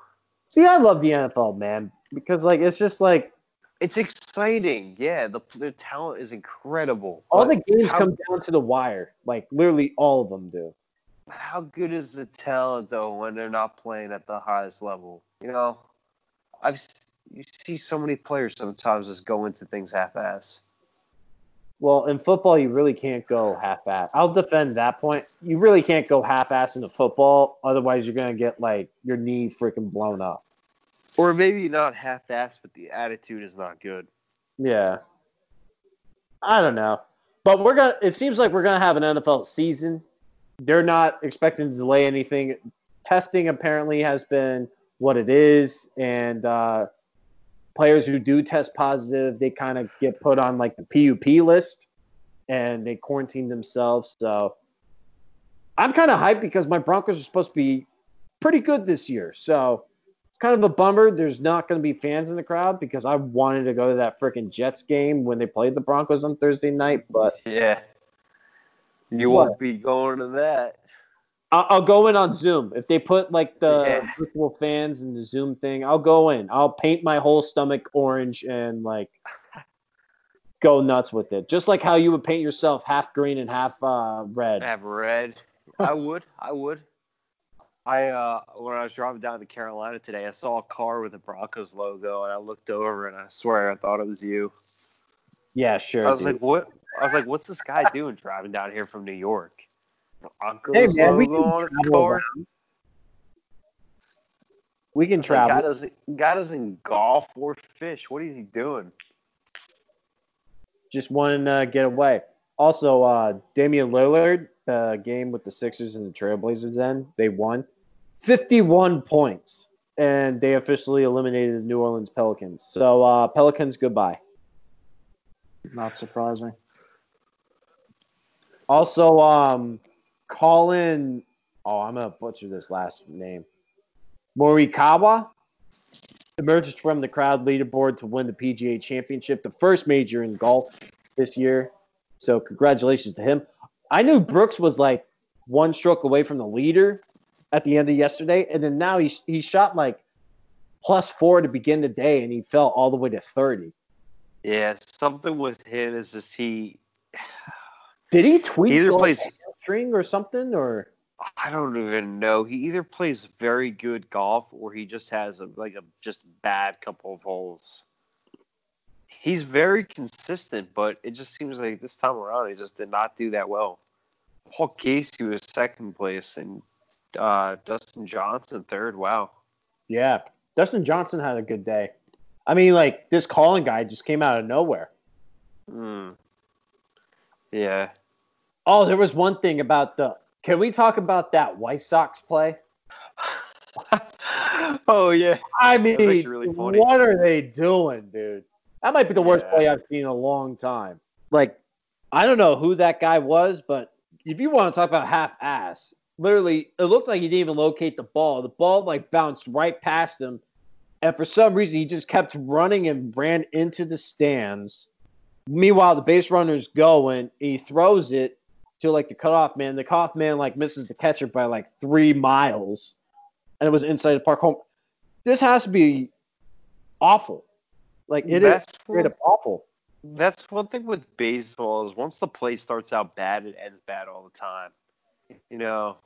See, I love the NFL, man, because like it's just like It's exciting, yeah. The the talent is incredible. all the games how- come down to the wire. Like literally all of them do. how good is the talent though when they're not playing at the highest level? You know, I've you see so many players sometimes just go into things half-ass. Well, in football, you really can't go half-ass. I'll defend that point. You really can't go half-ass into football, otherwise you're gonna get like your knee freaking blown up. Or maybe not half-ass, but the attitude is not good. Yeah. I don't know. But we're gonna it seems like we're gonna have an NFL season. They're not expecting to delay anything. Testing apparently has been what it is, and uh, players who do test positive, they kind of get put on like the PUP list and they quarantine themselves. So I'm kind of hyped because my Broncos are supposed to be pretty good this year. So it's kind of a bummer. There's not going to be fans in the crowd because I wanted to go to that freaking Jets game when they played the Broncos on Thursday night. But Yeah. You What? won't be going to that. I'll, I'll go in on Zoom if they put like the Yeah. virtual fans and the Zoom thing. I'll go in. I'll paint my whole stomach orange and like go nuts with it, just like how you would paint yourself half green and half uh, red. have red. I would. I would. I uh when I was driving down to Carolina today, I saw a car with a Broncos logo, and I looked over, and I swear I thought it was you. Yeah, sure. I was dude. like, "What?" I was like, "What's this guy doing driving down here from New York?" Broncos hey man, logo on his car. We can was like, Guy travel. doesn't, guy doesn't golf or fish. What is he doing? Just one uh, get away. Also, uh, Damian Lillard, uh, game with the Sixers and the Trailblazers. Then they won, fifty-one points, and they officially eliminated the New Orleans Pelicans. So uh, Pelicans goodbye. Not surprising. Also, um, Collin. Oh, I'm gonna butcher this last name. Morikawa emerged from the crowd leaderboard to win the PGA Championship, the first major in golf this year. So, congratulations to him. I knew Brooks was like one stroke away from the leader at the end of yesterday, and then now he he shot like plus four to begin the day, and he fell all the way to thirty. Yeah, something with him is just he Did he tweet he either plays. string or something, or? I don't even know. He either plays very good golf or he just has a like a just bad couple of holes. He's very consistent, but it just seems like this time around he just did not do that well. Paul Casey was second place and uh, Dustin Johnson third. Wow. Yeah, Dustin Johnson had a good day. I mean, like this Collin guy just came out of nowhere. Hmm. Yeah. Oh, there was one thing about the. Can we talk about that White Sox play? oh yeah. I mean, really what are they doing, dude? That might be the worst Yeah. play I've seen in a long time. Like, I don't know who that guy was, but if you want to talk about half ass, literally, it looked like he didn't even locate the ball. The ball like bounced right past him, and for some reason, he just kept running and ran into the stands. Meanwhile, the base runner's going. He throws it to like the cutoff man. The cutoff man like misses the catcher by like three miles, and it was inside the park home. This has to be awful. Like it is that's straight up awful. That's one thing with baseball is once the play starts out bad, it ends bad all the time. You know,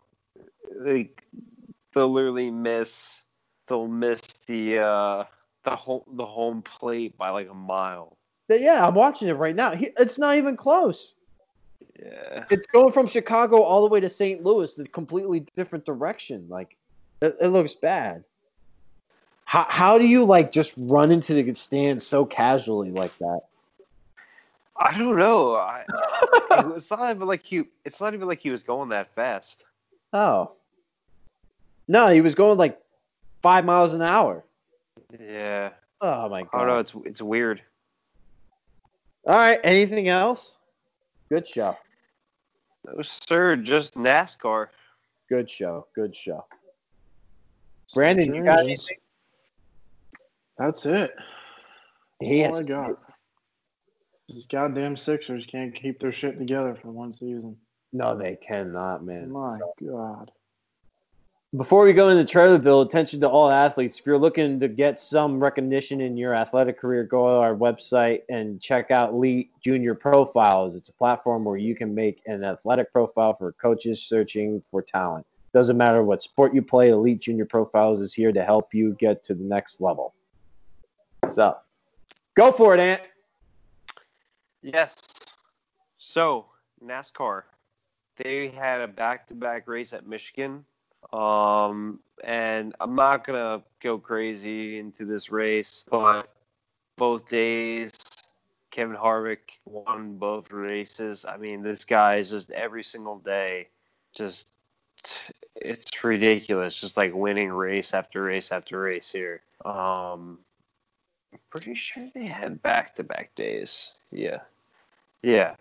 they they'll literally miss they'll miss the uh, the home the home plate by like a mile. Yeah, I'm watching it right now. He, it's not even close. Yeah, It's going from Chicago all the way to St. Louis, the completely different direction. Like it, it looks bad. How how do you like just run into the stands so casually like that? I don't know. I, it's not even like he. It's not even like he was going that fast. Oh. No, he was going like five miles an hour. Yeah, Oh my oh, god. I don't. It's it's weird. All right. Anything else? Good show. No, sir, just NASCAR. Good show. Good show. Brandon, you got There it is. anything? That's it. That's He has I got. These goddamn Sixers can't keep their shit together for one season. No, they cannot, man. My God. Before we go into Trailerville, attention to all athletes. If you're looking to get some recognition in your athletic career, go to our website and check out Elite Junior Profiles. It's a platform where you can make an athletic profile for coaches searching for talent. Doesn't matter what sport you play, Elite Junior Profiles is here to help you get to the next level. So, go for it, Ant. Yes. So NASCAR, they had a back-to-back race at Michigan, um, and I'm not gonna go crazy into this race, but both days, Kevin Harvick won both races. I mean, this guy is just every single day, just it's ridiculous, just like winning race after race after race here. Um, I'm pretty sure they had back-to-back days. Yeah. Yeah.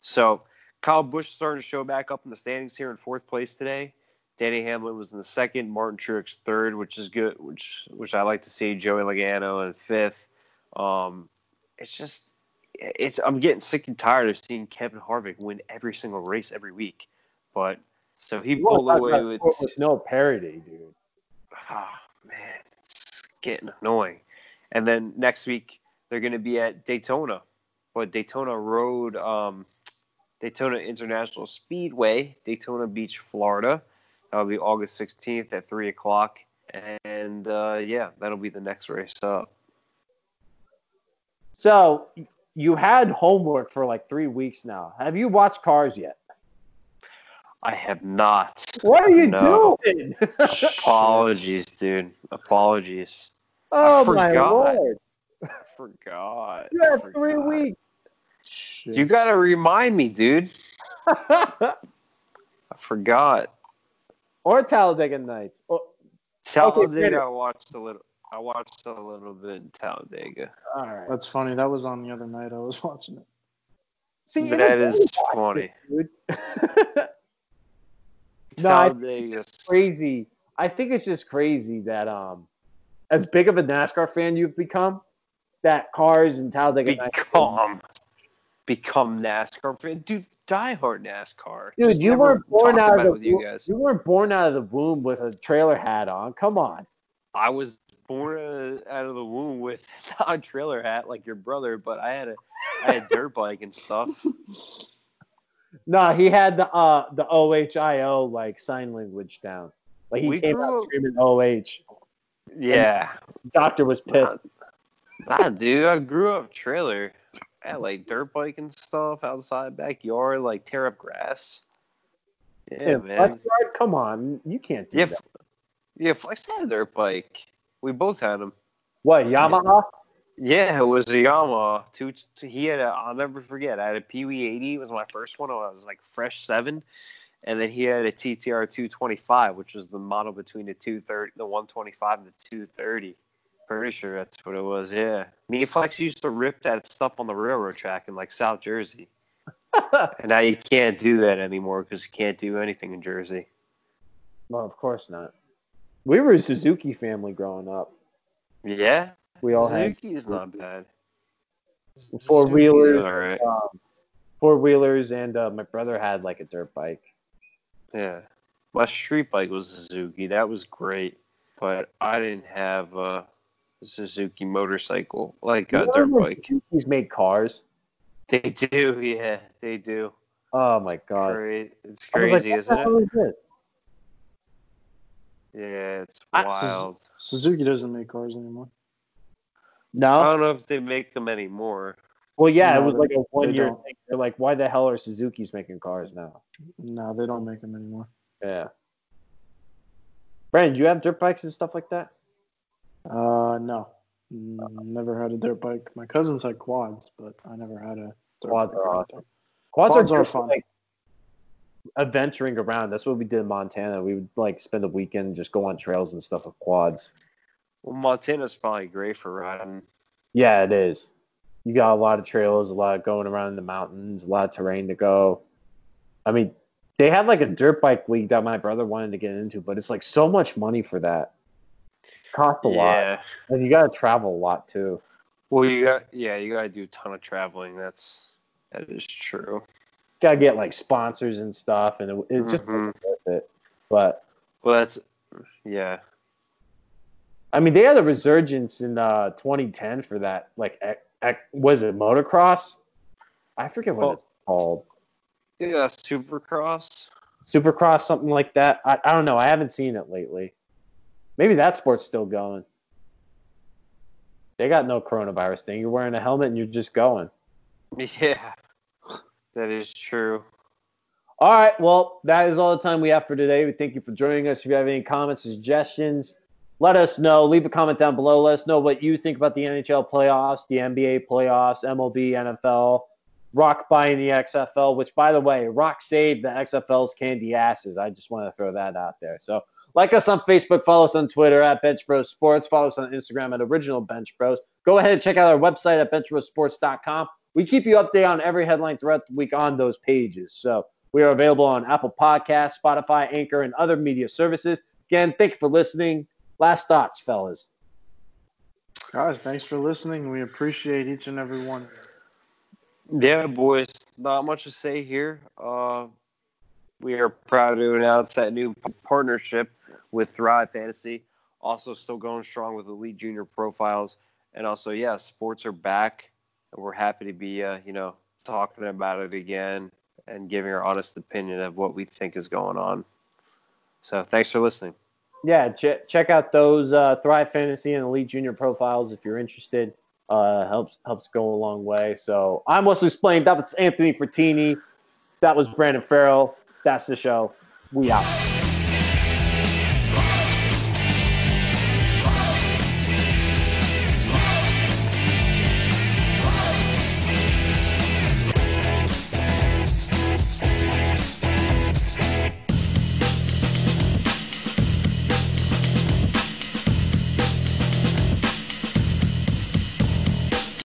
So Kyle Busch starting to show back up in the standings here in fourth place today. Denny Hamlin was in the second, Martin Truex third, which is good, which which I like to see. Joey Logano in fifth. Um, it's just it's I'm getting sick and tired of seeing Kevin Harvick win every single race every week. But So he You pulled away with. with no parody, dude. Oh man, it's getting annoying. And then next week they're going to be at Daytona, but Daytona Road, um, Daytona International Speedway, Daytona Beach, Florida. That'll be August 16th at three o'clock, and uh, yeah, that'll be the next race up. So you had homework for like three weeks now. Have you watched Cars yet? I have not. What are you No. doing? Apologies, dude. Apologies. oh my forgot. lord! I forgot. You had three weeks. Shit. You got to remind me, dude. I forgot. or Talladega Nights. Or, Talladega, finish. I watched a little. I watched a little bit in Talladega. all right. That's funny. That was on the other night. I was watching it. See, that you is watched funny. it, dude. No, I- crazy. I think it's just crazy that um, as big of a NASCAR fan you've become, that cars and Talladega Nights. Become NASCAR fan, dude. Diehard NASCAR, Dude, Just you weren't born out of the you guys. you weren't born out of the womb with a trailer hat on. Come on. I was born uh, out of the womb with a trailer hat like your brother, but I had a I had dirt bike and stuff. No, he had the uh the OHIO like sign language down. Like he We came out up- screaming OH. Yeah, Doctor was pissed. nah, dude. I grew up trailer. Had like dirt bike and stuff outside backyard, like tear up grass. Yeah, Yeah, man. Come on, you can't do Yeah, that. Yeah. Flex had a dirt bike. We both had them. What Yamaha? Yeah, it was a Yamaha. Two, he had a. I'll never forget. I had a Pee 80. It was my first one. I was like fresh seven, and then he had a TTR 225, which was the model between the 230, the 125, and the 230. Pretty sure that's what it was. Yeah, me and Flex used to rip that stuff on the railroad track in like South Jersey, and now you can't do that anymore because you can't do anything in Jersey. well, of course not. We were a Suzuki family growing up. Yeah, We all had Suzuki's not bad. four wheelers, All right. um, four wheelers, and uh, my brother had like a dirt bike. Yeah. My street bike was a Suzuki. That was great. But I didn't have a Suzuki motorcycle, like a You dirt bike. Suzuki's made cars. They do, yeah, they do. Oh my god! Great. It's I was like, crazy, what isn't the it? hell is this? Yeah, it's I- wild. Suzuki doesn't make cars anymore. No, I don't know if they make them anymore. Well, yeah, it was like a one year don't. thing. They're like, why the hell are Suzuki's making cars now? No, they don't make them anymore. Yeah. Brandon, do you have dirt bikes and stuff like that? Uh, no, Mm, never had a dirt bike. My cousins had quads, but I never had a dirt Quads bike are or awesome. Quads, Quads are, are fun. Like, adventuring around. That's what we did in Montana. We would like spend a weekend just go on trails and stuff with quads. Well, Montana's probably great for riding. Yeah, it is. You got a lot of trails, a lot of going around in the mountains, a lot of terrain to go. I mean, they had like a dirt bike league that my brother wanted to get into, but it's like so much money for that. Cost a lot, and you got to travel a lot too. Well, you got yeah, you got to do a ton of traveling. That's that is true. Got to get like sponsors and stuff, and it, it just Mhm. worth it. But Well, that's yeah. I mean, they had a resurgence in uh, 2010 for that. Like, was it motocross? I forget what it's called. Yeah, Supercross. Supercross, something like that. I, I don't know. I haven't seen it lately. Maybe that sport's still going. They got no coronavirus thing. You're wearing a helmet and you're just going. Yeah, that is true. All right. Well, that is all the time we have for today. We thank you for joining us. If you have any comments or suggestions, let us know. Leave a comment down below. Let us know what you think about the NHL playoffs, the NBA playoffs, MLB, NFL, Rock buying the XFL, which, by the way, Rock saved the XFL's candy asses. I just want to throw that out there. So, like us on Facebook, follow us on Twitter at Bench Bros Sports, follow us on Instagram at Original Bench Bros. Go ahead and check out our website at benchbrosports.com. We keep you updated on every headline throughout the week on those pages. So, we are available on Apple Podcasts, Spotify, Anchor, and other media services. Again, thank you for listening. Last thoughts, fellas. Guys, thanks for listening. We appreciate each and every one. Yeah, boys. Not much to say here. Uh, we are proud to announce that new partnership with Thrive Fantasy. Also, still going strong with Elite Junior profiles, and also, yeah, sports are back, and we're happy to be, uh, you know, talking about it again and giving our honest opinion of what we think is going on. So, thanks for listening. Yeah, ch- check out those uh, Thrive Fantasy and Elite Junior profiles if you're interested. Uh, helps helps go a long way. So I'm Wesley Splain. That was Anthony Fertini. That was Brandon Farrell. That's the show. We out.